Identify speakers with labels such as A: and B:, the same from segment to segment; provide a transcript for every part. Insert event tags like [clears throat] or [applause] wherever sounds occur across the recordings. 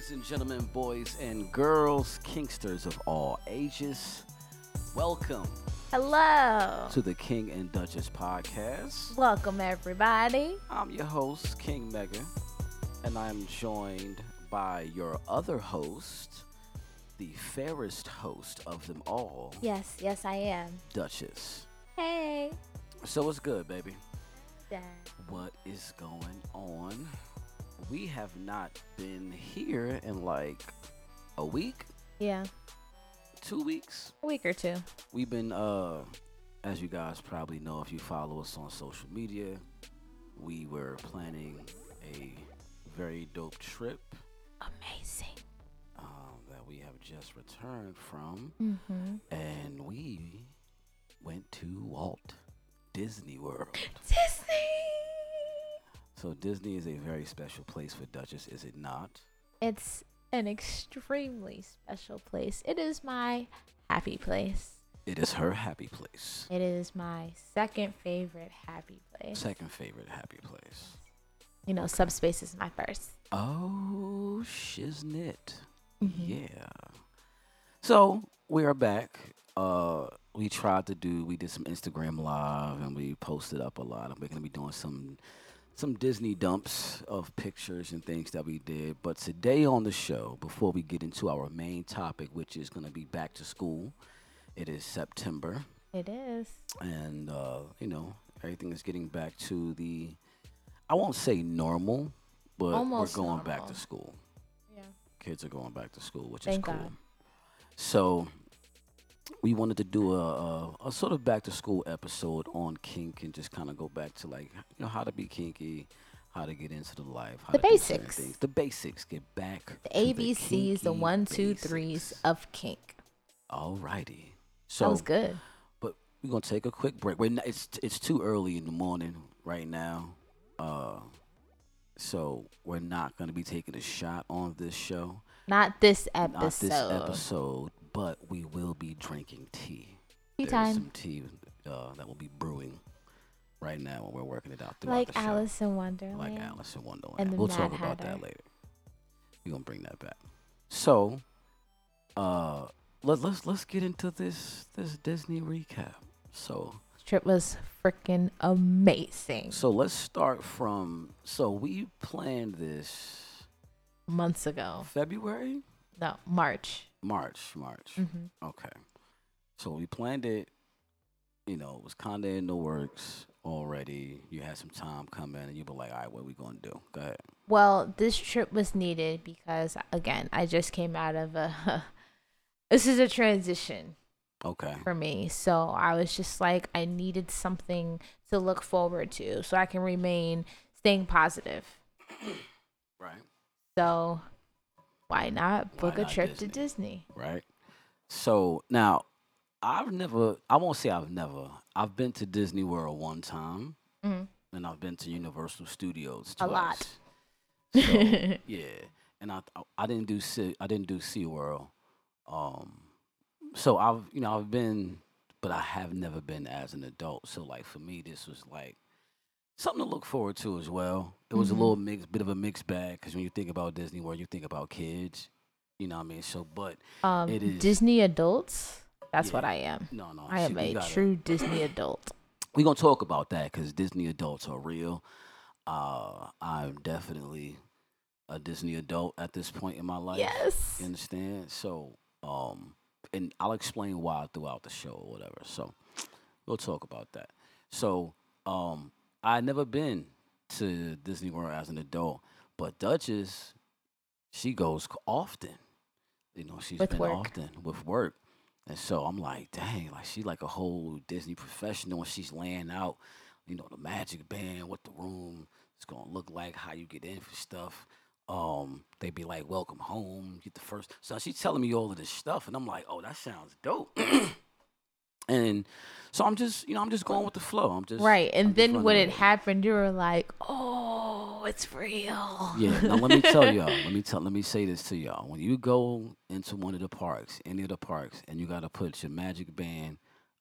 A: Ladies and gentlemen, boys and girls, kingsters of all ages, welcome
B: Hello.
A: to the King and Duchess podcast.
B: Welcome, everybody.
A: I'm your host, King Mega, and I'm joined by your other host, the fairest host of them all,
B: Yes, yes, I am.
A: Duchess.
B: Hey.
A: So what's good, baby?
B: Dad.
A: What is going on? We have not been here in like a week,
B: Yeah,
A: two weeks.
B: a week or two.
A: We've been, uh, as you guys probably know if you follow us on social media, we were planning a very dope trip
B: Amazing.
A: um, that we have just returned from,
B: Mm-hmm.
A: and we went to Walt Disney World. [laughs]
B: Disney.
A: So Disney is a very special place for Duchess, is it not?
B: It's an extremely special place. It is my happy place.
A: It is her happy place.
B: It is my second favorite happy place.
A: Second favorite happy place.
B: You know, subspace is my first.
A: Oh, shiznit.
B: Mhm.
A: Yeah. So we are back. Uh, we tried to do. We did some Instagram live and we posted up a lot. And We're gonna be doing some some Disney dumps of pictures and things that we did. But today on the show, before we get into our main topic, which is gonna be back to school, it is September,
B: It is.
A: and uh, you know everything is getting back to the. I won't say normal, but
B: Almost
A: we're going back to school
B: Yeah.
A: kids are going back to school, which
B: Thank
A: is cool.
B: God.
A: So we wanted to do a, a, a sort of back to school episode on kink and just kind of go back to like you know how to be kinky, how to get into the life, how
B: The
A: to
B: basics.
A: things. the basics. Get back
B: The ABCs, the
A: kinky
B: one, two, threes
A: basics.
B: of kink.
A: Alrighty.
B: that
A: So
B: was good.
A: but we're gonna take a quick break. We're not, it's it's too early in the morning right now, uh, so we're not gonna be taking a shot on this show.
B: Not this episode.
A: Not this episode, but we will be drinking tea.
B: Tea
A: There's
B: time.
A: some tea uh, that will be brewing right now when we're working it out throughout
B: Like
A: the show.
B: Alice in Wonderland.
A: like Alice in Wonderland.
B: And the
A: we'll
B: Mad
A: talk about
B: Hatter.
A: that later. We're gonna bring that back. So, uh, let, let's let's get into this this Disney recap. So,
B: trip was freaking amazing.
A: so let's start from. So we planned this
B: Months ago.
A: February,
B: No, March.
A: March, March.
B: hmm
A: Okay. So we planned it, you know, it was kind of in the works already. You had some time coming and you were like, all right, what are we going to do? Go ahead.
B: Well, this trip was needed because, again, I just came out of a. [laughs] this is a transition
A: Okay.
B: for me. So I was just like, I needed something to look forward to so I can remain staying positive.
A: Right.
B: So why not
A: Why
B: book a trip
A: Disney?
B: to Disney?
A: Right. So now, I've never, I won't say I've never, I've been to Disney World one time
B: Mhm.
A: and I've been to Universal Studios
B: A
A: twice.
B: lot. [laughs]
A: So, yeah. And I, I didn't do, Sea- I didn't do SeaWorld. Um, so I've, you know, I've been, but I have never been as an adult. So like for me, this was like something to look forward to as well. It was
B: Mhm.
A: a little mix, bit of a mixed bag because when you think about Disney World, you think about kids. You know what I mean? So, but
B: Um,
A: It is-
B: Disney adults. That's what I am.
A: no, no,
B: I am a true Disney adult. [clears throat]
A: We're gonna talk about that because Disney adults are real. Uh, I'm definitely a Disney adult at this point in my life.
B: Yes.
A: You understand? So, um, and I'll explain why throughout the show or whatever. So, we'll talk about that. So, um, I never been to Disney World as an adult, but Duchess, she goes often. You know, she's
B: With
A: been
B: work.
A: often with work, and so I'm like, dang, like she like a whole Disney professional, and she's laying out, you know, the magic band, what the room is gonna look like, how you get in for stuff um, they'd be like, "Welcome home." Get the first. So she's telling me all of this stuff, and I'm like, "Oh, that sounds dope." [clears throat] and so I'm just, you know, I'm just going with the flow. I'm just
B: Right. And
A: I'm
B: then when it happened, you were like, oh, it's real.
A: Yeah. Now let me [laughs] tell y'all. Let me tell. Let me say this to y'all. When you go into one of the parks, any of the parks, and you gotta put your magic band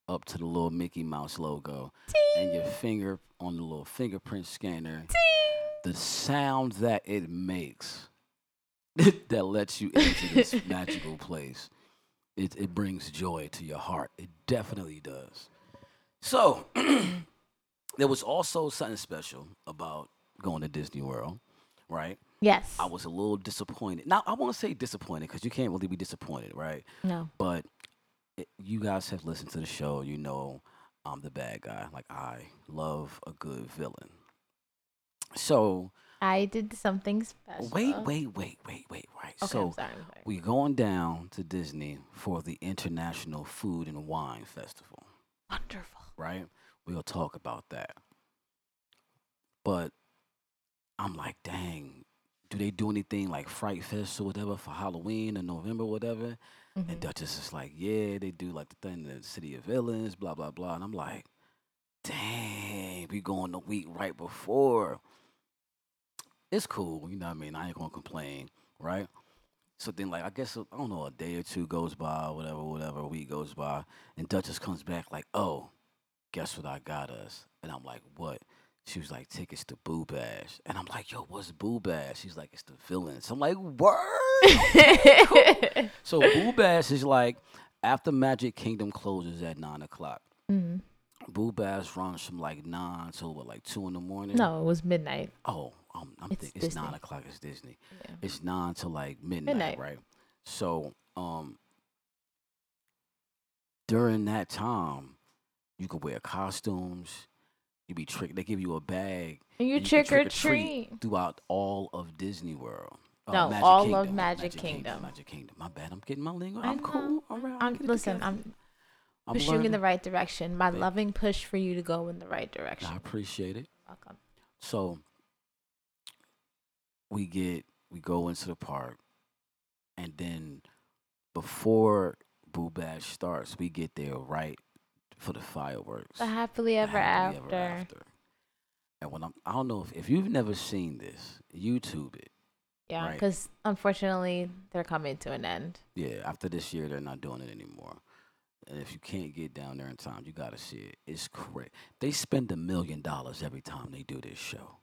A: up to the little Mickey Mouse logo and your finger on the little fingerprint scanner, the sound that it makes. [laughs] that lets you into this magical place. It it brings joy to your heart. It definitely does. So [clears throat] there was also something special about going to Disney World, right?
B: Yes.
A: I was a little disappointed. Now I want to say disappointed because you can't really be disappointed, right?
B: no.
A: But it, you guys have listened to the show. You know I'm the bad guy. Like I love a good villain. So
B: I did something special.
A: wait, wait, wait, wait, wait. Right.
B: Okay,
A: so
B: I'm sorry. I'm sorry.
A: we going down to Disney for the International Food and Wine Festival,
B: Wonderful.
A: right? We'll talk about that. But I'm like, dang, do they do anything like Fright Fest or whatever for Halloween or November, whatever? And
B: Mhm.
A: Duchess is like, yeah, they do like the thing in the City of Villains, blah blah blah. And I'm like, dang, we going the week right before. It's cool, you know what I mean? I ain't gonna complain, right? So then, like, I guess I don't know, a day or two goes by, whatever, whatever, a week goes by, and Duchess comes back like, oh, guess what I got us? And I'm like, what? She was like, tickets to Boo Bash. And I'm like, yo, what's Boo Bash? She's like, it's the villains. I'm like, word? [laughs] So Boo Bash is like after Magic Kingdom closes at nine o'clock.
B: Mhm.
A: Boo Bash runs from like nine till what, like two in the morning.
B: No, it was midnight.
A: Oh, um, I'm
B: It's
A: thinking it's nine o'clock. It's Disney.
B: Yeah.
A: It's nine till like midnight,
B: Midnight.
A: right? So um, during that time, you could wear costumes. You be trick. They give you a bag.
B: And you
A: and you
B: trick or
A: trick-or-treat throughout all of Disney World. Uh,
B: No,
A: Magic
B: all of
A: Kingdom,
B: Magic Kingdom.
A: Magic Kingdom. My bad. I'm getting my lingo. I'm cool. All right. I'll
B: I'm listen. I'm
A: I'm
B: pushing you in the right direction. My
A: Thank-
B: loving push for you to go in the right direction.
A: I appreciate it.
B: Welcome.
A: So we get we go into the park, and then before Boo Bash starts, we get there right for the fireworks.
B: The happily
A: the
B: ever
A: happily
B: after.
A: And when I'm, I don't know if, if you've never seen this, YouTube it.
B: Yeah,
A: Right.
B: because unfortunately they're coming to an end.
A: Yeah, after this year, they're not doing it anymore. And if you can't get down there in time, you gotta see it. It's correct. They spend a million dollars every time they do this show.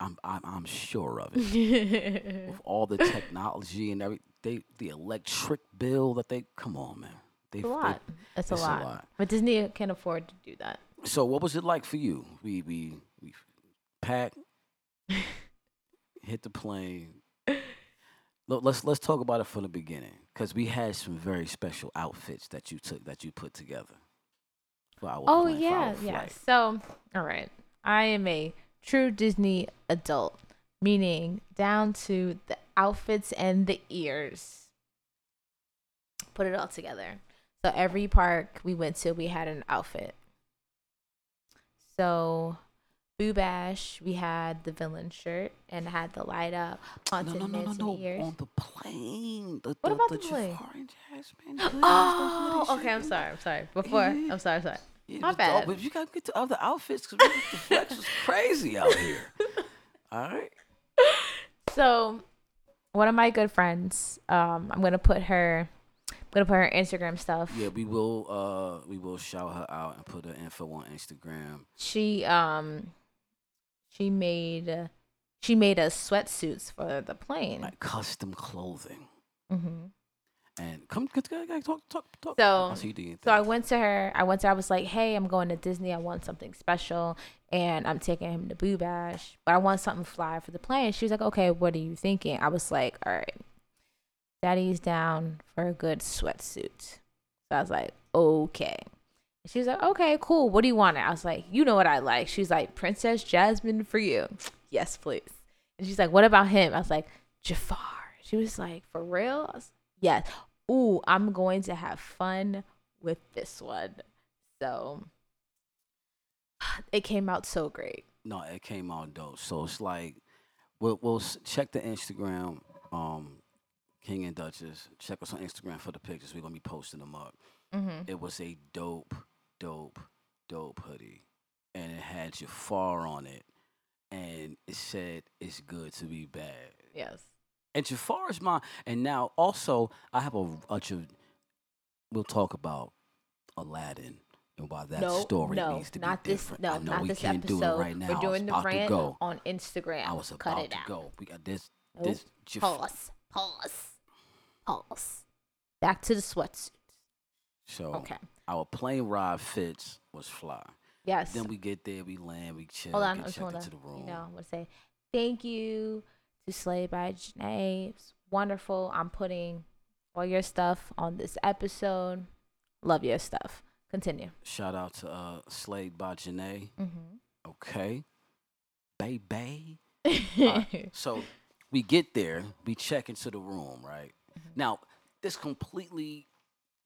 A: I'm I'm, I'm sure of it. [laughs] With all the technology and every they the electric bill that they come on man. They,
B: It's a
A: they-
B: lot. It's, a,
A: it's
B: lot. But Disney can't afford to do that.
A: So what was it like for you? We we we packed, [laughs] hit the plane. Look, let's let's talk about it from the beginning because we had some very special outfits that you took that you put together.
B: Oh yeah, yeah.
A: flight.
B: So, all right. I am a true Disney adult, meaning down to the outfits and the ears. Put it all together. So every park we went to, we had an outfit. So, Boo Bash, we had the villain shirt and had the light up
A: No,
B: haunted
A: no, no, no, no.
B: ears.
A: On the plane. The,
B: What
A: the,
B: about
A: the,
B: the plane?
A: Jasmine [gasps]
B: Oh, okay. I'm sorry. I'm sorry. Before. I'm sorry. Sorry.
A: Yeah,
B: My
A: but the-
B: bad.
A: But you gotta get to other outfits because the flex was crazy out here. [laughs] All right.
B: So, one of my good friends, um, I'm gonna put her, I'm gonna put her Instagram stuff.
A: Yeah, we will. Uh, we will shout her out and put her info on Instagram.
B: She, um, she made, she made us sweatsuits for the plane.
A: like custom clothing.
B: hmm
A: And come, come, come, come, talk, talk, talk.
B: So-
A: I see you do
B: So I went to her. I went to. her, I was like, "Hey, I'm going to Disney. I want something special, and I'm taking him to Boo Bash, but I want something fly for the plane." She was like, "Okay, what are you thinking?" I was like, "All right, Daddy's down for a good sweatsuit." So I was like, "Okay." She was like, "Okay, cool. What do you want?" I was like, "You know what I like." She's like, "Princess Jasmine for you." Yes, please. And she's like, "What about him?" I was like, "Jafar." She was like, "For real?" I was, yes. Ooh, I'm going to have fun with this one. So [sighs] it came out so great.
A: no, it came out dope. So it's like, we'll we'll check the Instagram. Um, King and Duchess. Check us on Instagram for the pictures. We're gonna be posting them up.
B: Mm-hmm.
A: It was a dope, dope, dope hoodie, and it had Jafar on it, and it said it's good to be bad.
B: Yes.
A: And Jafar is mine. And now also I have a bunch of. We'll talk about Aladdin and why that
B: no,
A: story
B: no,
A: needs to
B: not
A: be
B: this.
A: different.
B: No,
A: I know
B: not
A: we
B: this
A: can't
B: episode.
A: do it right now.
B: We're doing the
A: go.
B: on Instagram.
A: I was
B: Cut
A: about
B: it
A: to
B: out.
A: go. We got this.
B: Nope.
A: This Jaf-
B: Pause. Pause. Pause. Back to the sweatsuit.
A: So
B: Okay.
A: our plane ride fits was fly.
B: Yes.
A: Then we get there, we land, we chill,
B: Hold on.
A: get
B: I'm
A: checked into the room.
B: You know, I want to say thank you to Slay by Janae. It's wonderful. I'm putting all your stuff on this episode. Love your stuff. Continue.
A: Shout out to uh Slay by Janae.
B: Mm-hmm.
A: Okay. Bay Bay. [laughs] Alright, So we get there, we check into the room, right?
B: Mm-hmm.
A: Now, this completely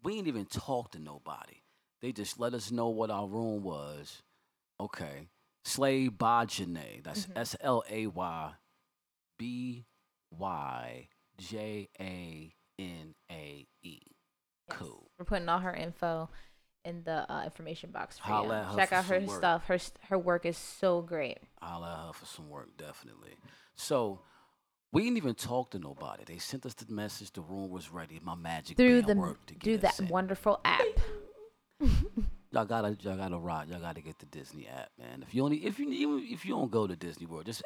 A: we ain't even talk to nobody. They just let us know what our room was. Okay. Slay by Janae. That's
B: Mhm.
A: S L A Y B Y J A N A E. Cool.
B: We're putting all her info in the uh, information box for
A: Holla
B: you.
A: her
B: Check
A: for
B: out her
A: some work.
B: stuff. Her her work is so great.
A: I'll allow her for some work, definitely. So we didn't even talk to nobody. They sent us the message. The room was ready. My magic
B: Through
A: band
B: the
A: worked to
B: through that
A: us in.
B: wonderful app. [laughs]
A: Y'all gotta, y'all gotta rock. Y'all gotta get the Disney app, man. If you only, if you even if you don't go to Disney World, just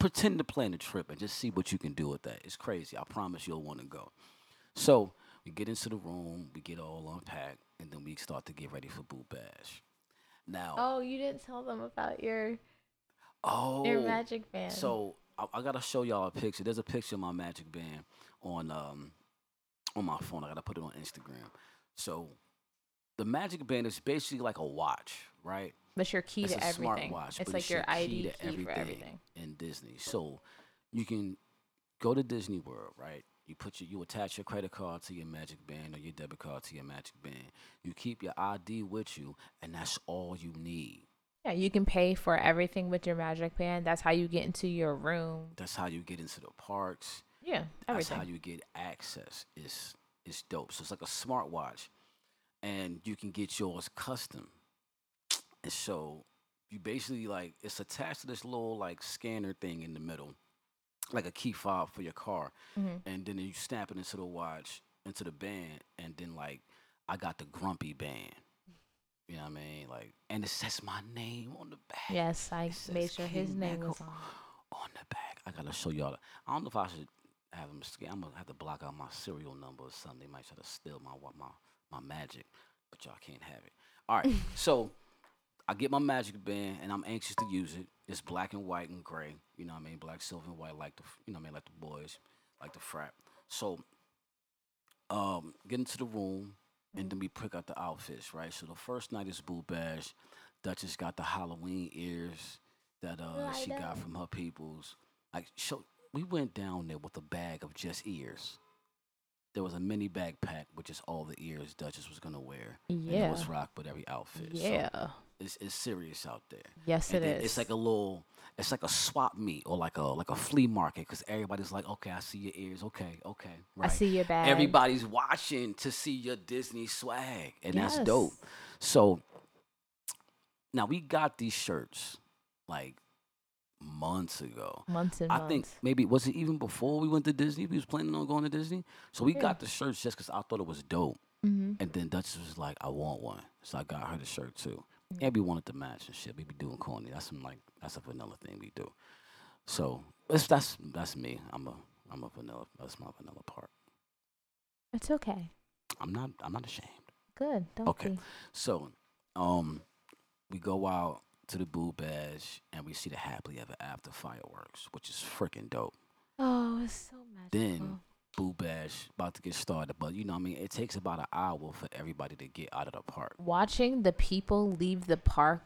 A: pretend to plan the trip and just see what you can do with that. It's crazy. I promise you'll want to go. So we get into the room, we get all unpacked, and then we start to get ready for Boo Bash. Now,
B: Oh, you didn't tell them about your
A: oh,
B: your magic band.
A: So I, I gotta show y'all a picture. There's a picture of my magic band on um on my phone. I gotta put it on Instagram. So the magic band is basically like a watch, right?
B: That's your key
A: it's
B: to everything.
A: smartwatch,
B: it's
A: but
B: like your
A: your
B: ID
A: key everything,
B: for everything.
A: in Disney. So you can go to Disney World, right? You put your you attach your credit card to your magic band or your debit card to your magic band. You keep your ID with you, and that's all you need.
B: Yeah, you can pay for everything with your magic band. That's how you get into your room.
A: That's how you get into the parks.
B: Yeah, everything.
A: That's how you get access. It's it's dope. So it's like a smartwatch, and you can get yours custom. And so you basically like it's attached to this little like scanner thing in the middle, like a key fob for your car,
B: Mhm.
A: and then you snap it into the watch, into the band, and then like I got the Grumpy band. You know what I mean? Like, and it says my name on the back.
B: Yes, I made sure his name
A: Mako
B: was on. [gasps]
A: on the back. I gotta show y'all. I don't know if I should have them scan. I'm gonna have to block out my serial number or something. They might try to steal my my my magic, but y'all can't have it. All right, [laughs] so I get my magic band and I'm anxious to use it. It's black and white and gray. You know what I mean? Black, silver, and white, like the you know what I mean, like the boys, like the frat. So, um, get into the room and then we pick out the outfits, right? So the first night is Boo Bash. Duchess got the Halloween ears that uh she got from her peoples. Like so we went down there with a bag of just ears. There was a mini backpack with just all the ears Duchess was gonna wear. And it was rock with every outfit. So It's it's serious out there.
B: Yes, it
A: And then
B: is.
A: It's like a little, it's like a swap meet or like a like a flea market because everybody's like, okay, I see your ears, okay, okay,
B: I see your bag.
A: Everybody's watching to see your Disney swag, and that's dope. So now we got these shirts like months ago.
B: months and
A: I
B: months.
A: think maybe was it even before we went to Disney? We was planning on going to Disney, so we
B: Yeah.
A: got the shirts just because I thought it was dope.
B: hmm
A: And then Duchess was like, I want one. So I got her the shirt too. And we wanted to match and shit. We be doing corny. That's some like that's a vanilla thing we do. So it's that's that's me. I'm a I'm a vanilla that's my vanilla part.
B: It's okay.
A: I'm not I'm not ashamed.
B: Good. Don't
A: Okay.
B: be.
A: So um we go out to the boo bash and we see the happily ever after fireworks, which is freaking dope.
B: Oh, it's so magical.
A: Then boo bash about to get started. But you know I mean, it takes about an hour for everybody to get out of the park.
B: Watching the people leave the park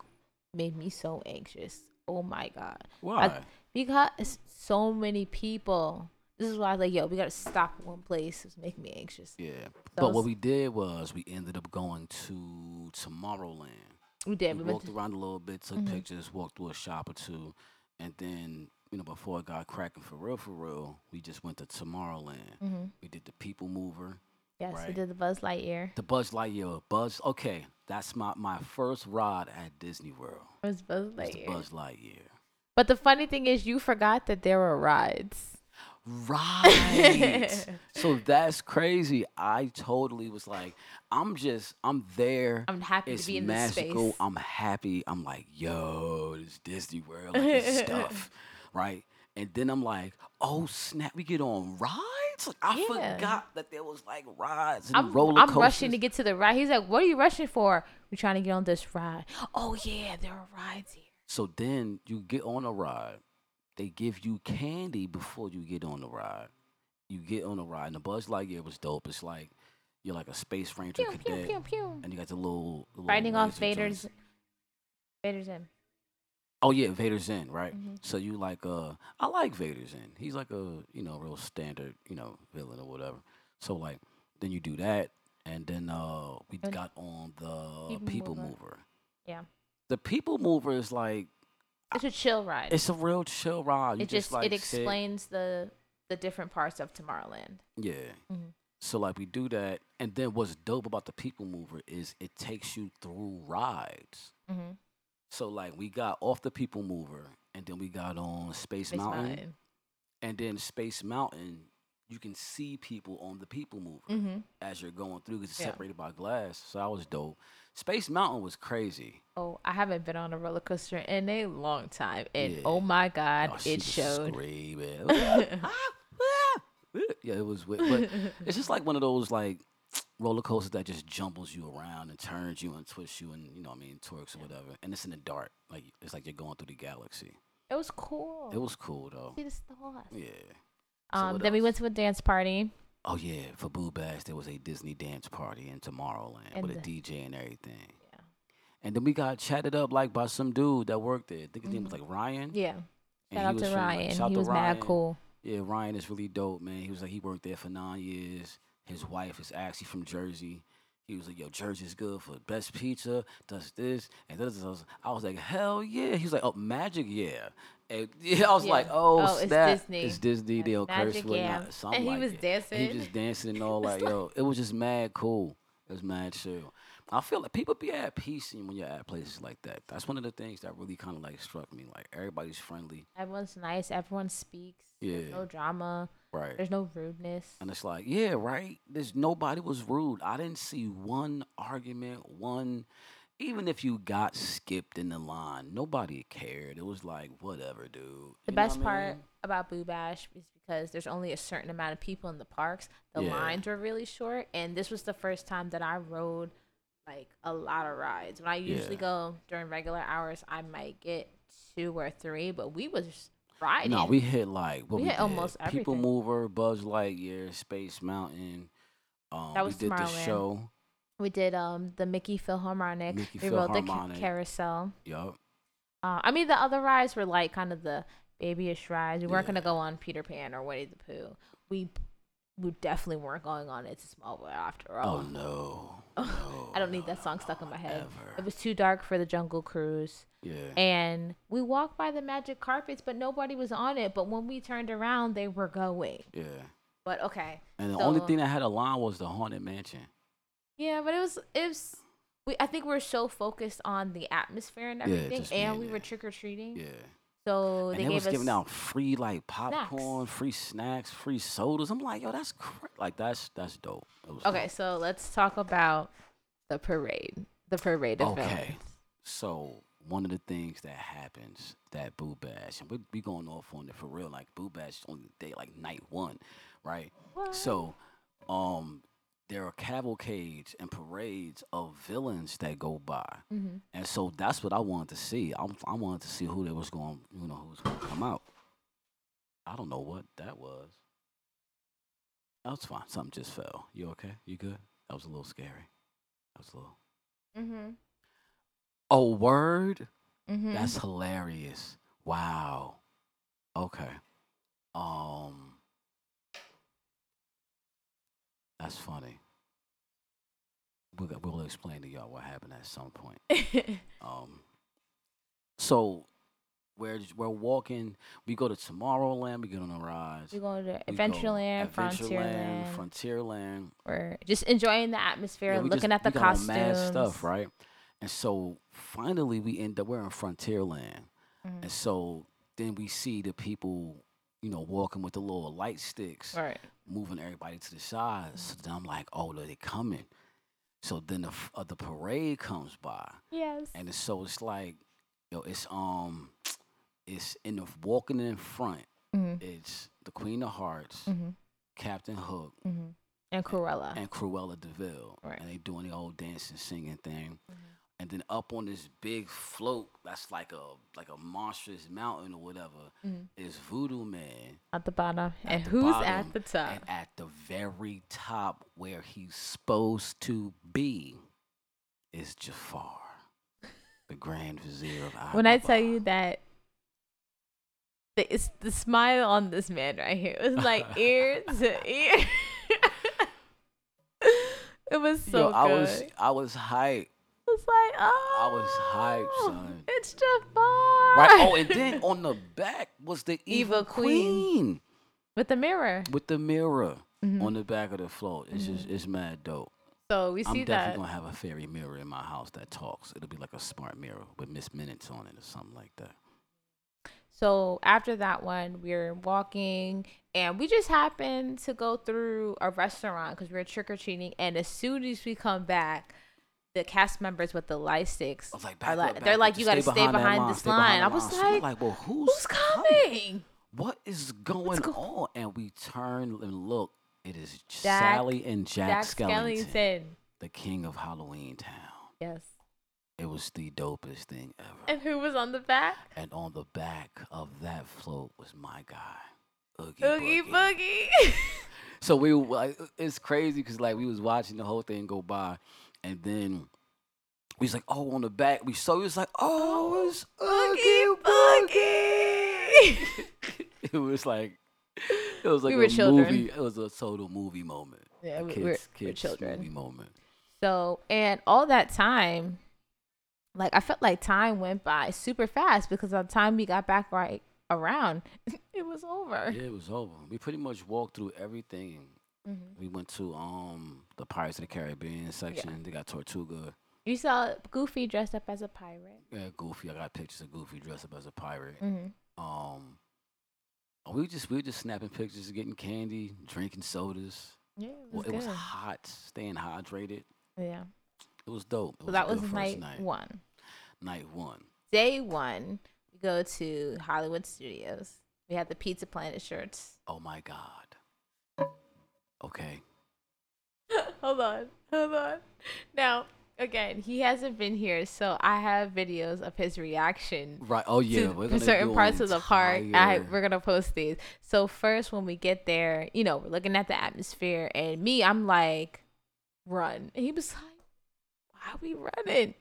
B: made me so anxious. Oh my god.
A: Why?
B: Because so many people. This is why I was like, yo, we gotta stop one place. It's making me anxious.
A: Yeah.
B: So
A: but what we did was we ended up going to Tomorrowland.
B: We did.
A: we
B: We
A: walked
B: to,
A: around a little bit, took
B: Mhm.
A: pictures, walked through a shop or two, and then you know before it got cracking for real, for real, we just went to Tomorrowland.
B: Mhm.
A: We did the People Mover,
B: Yes, we did the Buzz Lightyear.
A: the Buzz Lightyear. Buzz, okay, that's my my first ride at Disney World.
B: It was Buzz
A: Was the
B: Lightyear.
A: Buzz Lightyear.
B: But the funny thing is, you forgot that there were rides.
A: Right. [laughs] so that's crazy. I totally was like, I'm just, I'm there.
B: I'm happy
A: it's
B: to be in
A: magical.
B: this space.
A: I'm happy. I'm like, yo, this Disney World, like this [laughs] stuff, right? And then I'm like, oh snap, we get on rides. Like, I
B: Yeah.
A: forgot that there was like rides and
B: I'm,
A: roller
B: I'm rushing to get to the ride. He's like, "What are you rushing for? We're trying to get on this ride." Oh yeah, there are rides here.
A: So then you get on a ride. They give you candy before you get on the ride. You get on the ride, and the Buzz Lightyear was dope. It's like you're like a space ranger
B: Pew pew
A: cadet,
B: pew pew.
A: and you got the little, the little
B: Fighting off Vader's. Vader's in.
A: Oh yeah, Vader's in right.
B: Mhm.
A: So you like uh, I like Vader's in. He's like a you know real standard you know villain or whatever. So like then you do that, and then uh we
B: And
A: got on the
B: People
A: People,
B: Mover.
A: Mover.
B: Yeah.
A: The People Mover is like
B: It's a chill ride.
A: it's a real chill ride. You
B: it just
A: like
B: it
A: sit-
B: explains the the different parts of Tomorrowland.
A: Yeah.
B: Mhm.
A: So like we do that, and then what's dope about the People Mover is it takes you through rides.
B: Mm-hmm.
A: So like we got off the People Mover, and then we got on Space,
B: Space
A: Mountain,
B: Mountain.
A: and then Space Mountain, you can see people on the People Mover
B: Mm-hmm.
A: as you're going through because it's
B: Yeah.
A: separated by glass. So that was dope. Space Mountain was crazy.
B: Oh, I haven't been on a roller coaster in a long time, and
A: Yeah.
B: oh my god,
A: Oh,
B: it showed. [laughs] [laughs]
A: yeah, it was. But [laughs] it's just like one of those like roller coasters that just jumbles you around and turns you and twists you and you know what I mean twerks or whatever. And it's in the dark, like it's like you're going through the galaxy.
B: It was cool.
A: It was cool though.
B: See the stars.
A: Yeah. So
B: Um, then we went to a dance party.
A: Oh yeah, for Boo Bash there was a Disney dance party in Tomorrowland
B: And
A: with a DJ and everything.
B: Yeah.
A: And then we got chatted up like by some dude that worked there. I think his name was like Ryan.
B: Mm-hmm. Yeah.
A: and
B: Shout out to
A: from, like-
B: Ryan.
A: shout
B: he
A: to
B: was
A: Ryan.
B: mad cool.
A: Yeah, Ryan is really dope, man. He was like he worked there for nine years. His wife is actually from Jersey. He was like, "Yo, Jersey's good for best pizza. Does this and this." this." I was like, "Hell yeah!" He was like, "Oh, Magic, yeah." And [laughs] I was
B: Yeah.
A: like, "Oh,
B: Oh, it's. Disney.
A: It's Disney. They'll curse
B: yeah.
A: not something
B: And he
A: like
B: was
A: it.
B: dancing.
A: He was just dancing and all like, [laughs] yo, it was just mad cool. It was mad chill. I feel like people be at peace when you're at places like that. That's one of the things that really kind of like struck me. Like everybody's friendly,
B: Everyone's nice. Everyone speaks. There's
A: Yeah.
B: no drama.
A: Right?
B: There's no rudeness.
A: And it's like, yeah, right. There's nobody was rude. I didn't see one argument, one even if you got skipped in the line, nobody cared. It was like, whatever, dude.
B: The
A: You know
B: best
A: what I
B: part
A: mean?
B: about Boo Bash is because there's only a certain amount of people in the parks. The
A: Yeah.
B: lines were really short, and this was the first time that I rode like a lot of rides. When I usually
A: Yeah.
B: go during regular hours, I might get two or three, but we was riding.
A: No, we hit like what
B: We
A: we,
B: hit
A: did.
B: almost
A: People
B: everything.
A: Mover, Buzz Lightyear, Space Mountain. Um,
B: That was
A: we did the show.
B: We did um the Mickey PhilharMagic.
A: Mickey
B: we rode the carousel.
A: Yup.
B: Uh, I mean, the other rides were like kind of the babyish rides. We weren't
A: Yeah.
B: gonna go on Peter Pan or Winnie the Pooh. We we definitely weren't going on It's a Small World after all.
A: Oh no.
B: Don't need that song stuck in my head.
A: Ever.
B: It was too dark for the Jungle Cruise,
A: yeah.
B: and we walked by the magic carpets, but nobody was on it. But when we turned around, they were going.
A: yeah.
B: But okay,
A: And the only thing that had a line was the haunted mansion.
B: yeah, but it was it was. We, I think we are so focused on the atmosphere and everything,
A: just
B: and we
A: there.
B: were trick or treating.
A: Yeah.
B: So
A: and
B: they
A: they
B: gave
A: was
B: us
A: giving out free like popcorn, free snacks, free sodas. I'm like, yo, that's cra- like that's that's dope.
B: Okay,
A: dope.
B: so let's talk about the parade. The parade of
A: Okay. So one of the things that happens that Boo Bash, and we we going off on it for real, like Boo Bash on only day like night one, right?
B: What?
A: So, um, there are cavalcades and parades of villains that go by,
B: Mhm.
A: and so that's what I wanted to see. I I wanted to see who they was going, you know, who was going to come out. I don't know what that was. That was fine. Something just fell. You okay? You good? That was a little scary. That was a little.
B: Mhm.
A: Oh, word.
B: Mhm.
A: That's hilarious. Wow. Okay. Um That's funny. We'll, we'll explain to y'all what happened at some point. [laughs] Um so we're we're walking, we go to Tomorrowland, we get on the rides.
B: we go to
A: go
B: Adventureland,
A: Adventureland,
B: Frontierland.
A: Frontierland.
B: We're just enjoying the atmosphere,
A: Yeah,
B: looking
A: just-
B: at the
A: we got on
B: costumes.
A: Mad stuff, right? And so finally we end up we're in Frontierland.
B: Mhm.
A: And so then we see the people, you know, walking with the little light sticks,
B: Right.
A: moving everybody to the side. So then I'm like, oh, they're coming. So then the uh, the parade comes by,
B: Yes.
A: and so it's like, yo, it's um, it's in the walking in front.
B: Mhm.
A: It's the Queen of Hearts,
B: Mhm.
A: Captain Hook,
B: hmm And Cruella.
A: and Cruella de Vil,
B: Right.
A: and they doing the old dancing, singing thing.
B: Mhm.
A: And then up on this big float, that's like a like a monstrous mountain or whatever,
B: Mhm.
A: is Voodoo Man.
B: At the bottom.
A: at
B: and
A: the
B: who's
A: bottom,
B: at the top?
A: And at the very top where he's supposed to be is Jafar, the Grand Vizier of
B: when I tell you that the, it's the smile on this man right here. It was like [laughs] ear to [laughs] ear. it was so
A: Yo,
B: good.
A: I was I was hyped.
B: It was like, oh,
A: I was hyped, son.
B: It's Jafar.
A: Right. Oh, and then [laughs] on the back was the evil,
B: Evil queen.
A: queen.
B: with the mirror.
A: with the mirror
B: Mhm.
A: on the back of the float. It's just it's mad dope.
B: So we see I'm
A: definitely
B: that.
A: gonna have a fairy mirror in my house that talks. It'll be like a smart mirror with Miss Minutes on it or something like that.
B: So after that one, we are walking and we just happened to go through a restaurant because we were trick or treating. And as soon as we come back, the cast members with the light sticks
A: I was like,
B: are like, they're
A: up.
B: like, you got to stay behind, this line. I was like,
A: like, well, who's,
B: who's coming?
A: What is going
B: go-
A: on? And we turn and look. It is
B: Jack-
A: Sally and Jack, Skellington. the king of Halloween Town.
B: Yes.
A: It was the dopest thing ever.
B: And who was on the back?
A: And on the back of that float was my guy, Oogie,
B: Oogie
A: Boogie.
B: Boogie. [laughs]
A: So we were like, it's crazy because like we was watching the whole thing go by, and then we was like, oh, on the back, we saw. It was like, oh, oh it's
B: Oogie Boogie. [laughs]
A: it was like, it was like
B: We
A: a
B: children.
A: movie. It was a total movie moment.
B: Yeah, we-
A: kids,
B: we're- we're children.
A: movie moment.
B: So, and all that time, like I felt like time went by super fast because by the time we got back right around, [laughs] it was over.
A: Yeah, it was over. We pretty much walked through everything.
B: Mhm.
A: We went to um the Pirates of the Caribbean section. They got Tortuga.
B: You saw Goofy dressed up as a pirate.
A: Yeah, Goofy. I got pictures of Goofy dressed up as a pirate.
B: hmm
A: Um, we just we were just snapping pictures, getting candy, drinking sodas.
B: Yeah, it
A: Well,
B: was
A: it was hot, staying hydrated.
B: yeah.
A: It was dope. It
B: So
A: was
B: that was night,
A: night.
B: one.
A: Night one.
B: Day one, we go to Hollywood Studios. We had the Pizza Planet shirts.
A: Oh my god. Okay. [laughs]
B: hold on, hold on. Now, again, he hasn't been here, so I have videos of his reaction
A: Right. Oh yeah.
B: to
A: we're
B: for
A: gonna
B: certain parts of the park. I, we're gonna post these. So first, when we get there, you know, we're looking at the atmosphere, and me, I'm like, run. And he was like, are we running?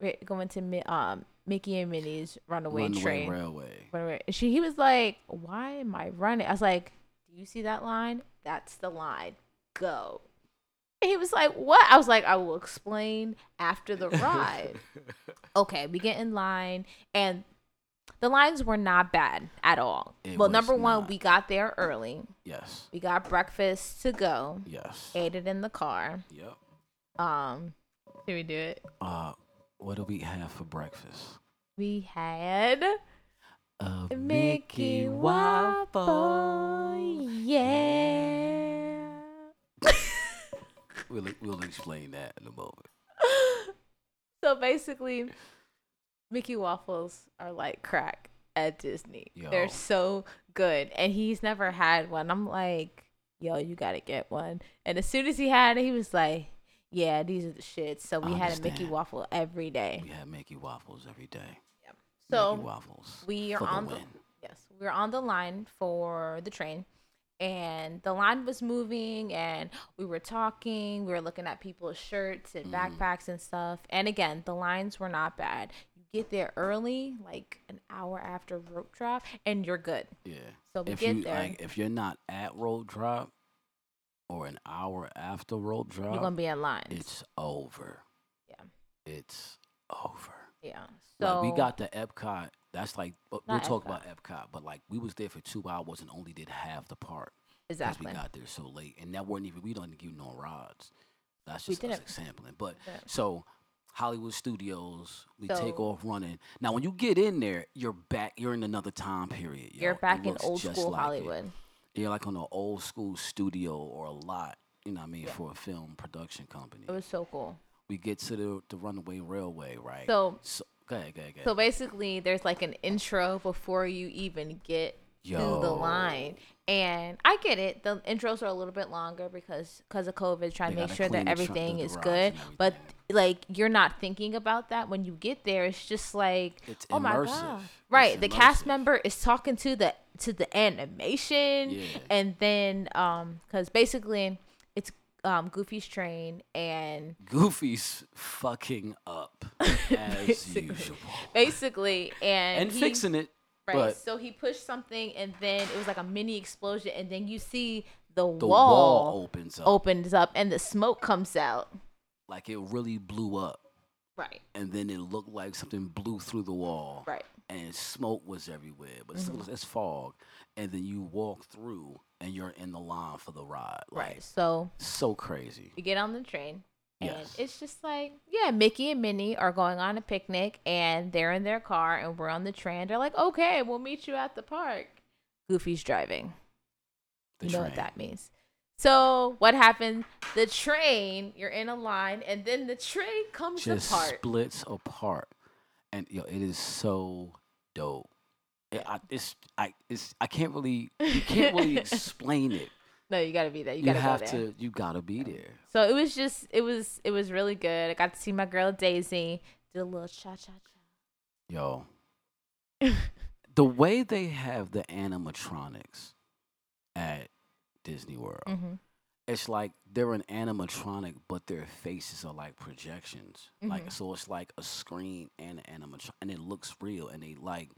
B: We're going to Mi- um Mickey and Minnie's Runaway,
A: Runaway
B: Train.
A: Railway.
B: Runaway. She, he was like, why am I running? I was like, do you see that line? That's the line. Go. And he was like, what? I was like, I will explain after the ride [laughs] okay, we get in line, and the lines were not bad at all.
A: It
B: well, number one,
A: not.
B: we got there early.
A: yes.
B: We got breakfast to go.
A: Yes.
B: Ate it in the car.
A: Yep.
B: Um, did we do it?
A: Uh, what do we have for breakfast?
B: We had
A: A
B: Mickey Waffle. Yeah. [laughs]
A: We'll we'll explain that in a moment. [laughs]
B: so basically, Mickey waffles are like crack at Disney.
A: Yo.
B: They're so good, and he's never had one. I'm like, yo, you gotta get one. And as soon as he had it, he was like, yeah, these are the shits. So we had a Mickey waffle every day.
A: We have Mickey waffles every day. Yeah.
B: So
A: Mickey waffles.
B: we are
A: for the
B: on the
A: win.
B: yes, we are on the line for the train. And the line was moving, and we were talking. We were looking at people's shirts and
A: Mm.
B: backpacks and stuff. And again, the lines were not bad. You get there early, like an hour after rope drop, and you're good.
A: Yeah.
B: So we
A: if
B: get
A: you
B: there,
A: like, if you're not at rope drop or an hour after rope drop,
B: you're gonna be in line.
A: it's over.
B: Yeah.
A: It's over.
B: yeah. So
A: like we got the Epcot. That's like we'll talk
B: Epcot.
A: about Epcot, but like we was there for two hours and only did half the park because we got there so late, and that weren't even we don't even give no rides. That's
B: We
A: just us sampling. But
B: Yeah.
A: so Hollywood Studios, we take off running. Now when you get in there, you're back. You're in another time period. yo.
B: You're back in old school
A: like it. You're like on an old school studio or a lot. You know what I mean
B: Yeah.
A: for a film production company.
B: It was so cool.
A: we get to the the Runaway Railway, right?
B: So
A: so go ahead, go ahead, go ahead.
B: so basically, there's like an intro before you even get to the line And I get it. The intros are a little bit longer because because of COVID, trying to make sure that
A: the tr- the
B: everything is good.
A: and
B: But like you're not thinking about that when you get there. It's just like
A: It's
B: oh my
A: immersive.
B: god,
A: It's
B: right? The cast member is talking to the to the animation,
A: Yeah.
B: and then um because basically it's um Goofy's train and
A: Goofy's fucking up [laughs] as
B: Basically.
A: usual
B: basically and
A: and
B: he-
A: fixing it.
B: Right.
A: But
B: so he pushed something, and then it was like a mini explosion, and then you see the,
A: the
B: wall,
A: wall opens up
B: opens up, and the smoke comes out.
A: like it really blew up,
B: Right.
A: and then it looked like something blew through the wall.
B: Right.
A: and smoke was everywhere, but
B: Mm-hmm.
A: still it's fog. And then you walk through, and you're in the line for the ride. Like,
B: Right. So
A: So crazy.
B: You get on the train, and
A: Yes.
B: it's just like, yeah, Mickey and Minnie are going on a picnic, and they're in their car, and we're on the train. They're like, okay, we'll meet you at the park. Goofy's driving.
A: The
B: you know
A: train.
B: what that means. So what happened? The train, you're in a line, and then the train comes
A: just
B: apart.
A: splits apart, and yo, it is so dope. It, I, it's I it's I can't really you can't really [laughs] explain it.
B: No, you gotta be there. You,
A: You,
B: gotta
A: have
B: go there.
A: to you gotta be there.
B: So it was just, it was, it was really good. I got to see my girl Daisy do a little cha cha cha.
A: Yo, [laughs] the way they have the animatronics at Disney World,
B: hmm
A: it's like they're an animatronic, but their faces are like projections. Like
B: Mhm.
A: so, it's like a screen and an animatronic, and it looks real, and they like,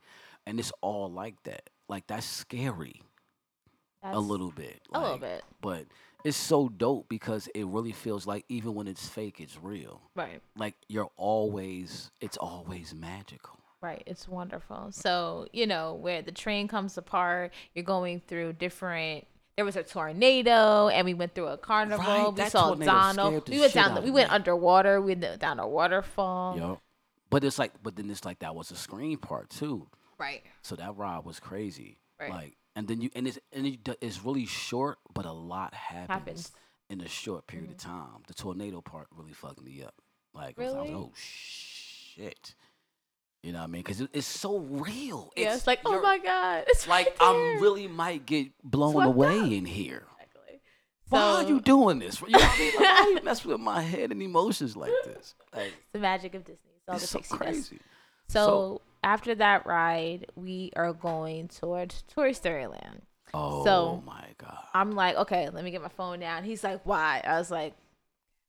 A: and it's all like that. Like that's scary
B: That's
A: a little bit.
B: a little
A: like,
B: bit,
A: but it's so dope because it really feels like even when it's fake, it's real.
B: right?
A: Like you're always, it's always magical.
B: Right, it's wonderful. So, you know, where the train comes apart, you're going through different there was a tornado and we went through a carnival.
A: Right,
B: we saw Donald. We went down the, we went
A: me.
B: underwater, we went down a waterfall.
A: Yo, but it's like, but then it's like that was a screen part too.
B: Right.
A: So that ride was crazy.
B: Right.
A: Like, and then you and it's and it, it's really short, but a lot happens,
B: Happens. Mm-hmm.
A: in a short period of time. The tornado part really fucked me up. Like, I was, I was like, oh shit. You know what I mean? Because it, it's so real.
B: Yeah, it's like, oh my God. It's
A: Like
B: right
A: I
B: there.
A: really might get blown
B: Swept
A: away
B: up.
A: in here.
B: Exactly.
A: Why are you doing this? You know what I mean? Like, why you [laughs] mess with my head and emotions like this? Like,
B: the magic of Disney. It's all
A: it's
B: the
A: so crazy.
B: So,
A: So-
B: after that ride, we are going towards [laughs] Toy Story Land.
A: Oh my god.
B: I'm like, okay, let me get my phone down. He's like, why? I was like,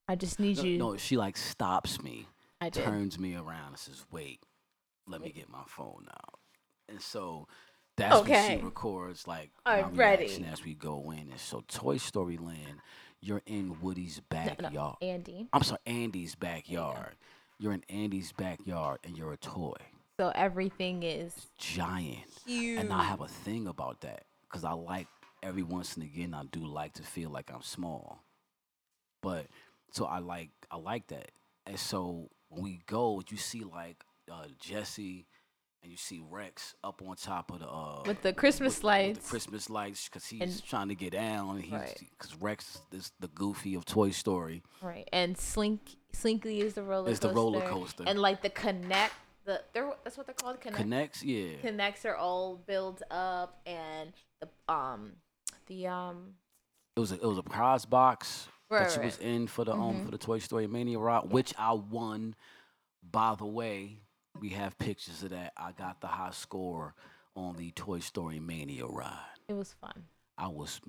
B: I just need
A: No,
B: you.
A: no, she like stops me,
B: I did.
A: turns me around, and says, "Wait, let me get my phone out." And so that's when
B: Okay.
A: she records like
B: I'm ready.
A: reaction as we go in. And so Toy Story Land, you're in Woody's
B: No, no,
A: backyard.
B: Andy.
A: I'm sorry, Andy's backyard. You're in Andy's backyard, and you're a toy,
B: So everything is
A: giant.
B: huge.
A: And I have a thing about that because I like every once and again I do like to feel like I'm small, but so I like I like that. And so when we go, you see like uh, Jesse and you see Rex up on top of the uh,
B: With the Christmas
A: with
B: lights.
A: the Christmas lights because he's
B: And-
A: trying to get down. He's
B: Right.
A: because Rex is the goofy of Toy Story.
B: right. And Slink Slinky is the roller
A: It's
B: coaster.
A: the roller coaster.
B: And like the connect the they're that's what they're called connect
A: K'NEX, yeah.
B: K'NEX are all built up and the um the um
A: it was a, it was a prize box
B: Right,
A: that she
B: right.
A: was in for the um
B: Mhm.
A: for the Toy Story Mania ride, which I won. By the way, we have pictures of that. I got the high score on the Toy Story Mania ride.
B: it was fun.
A: I was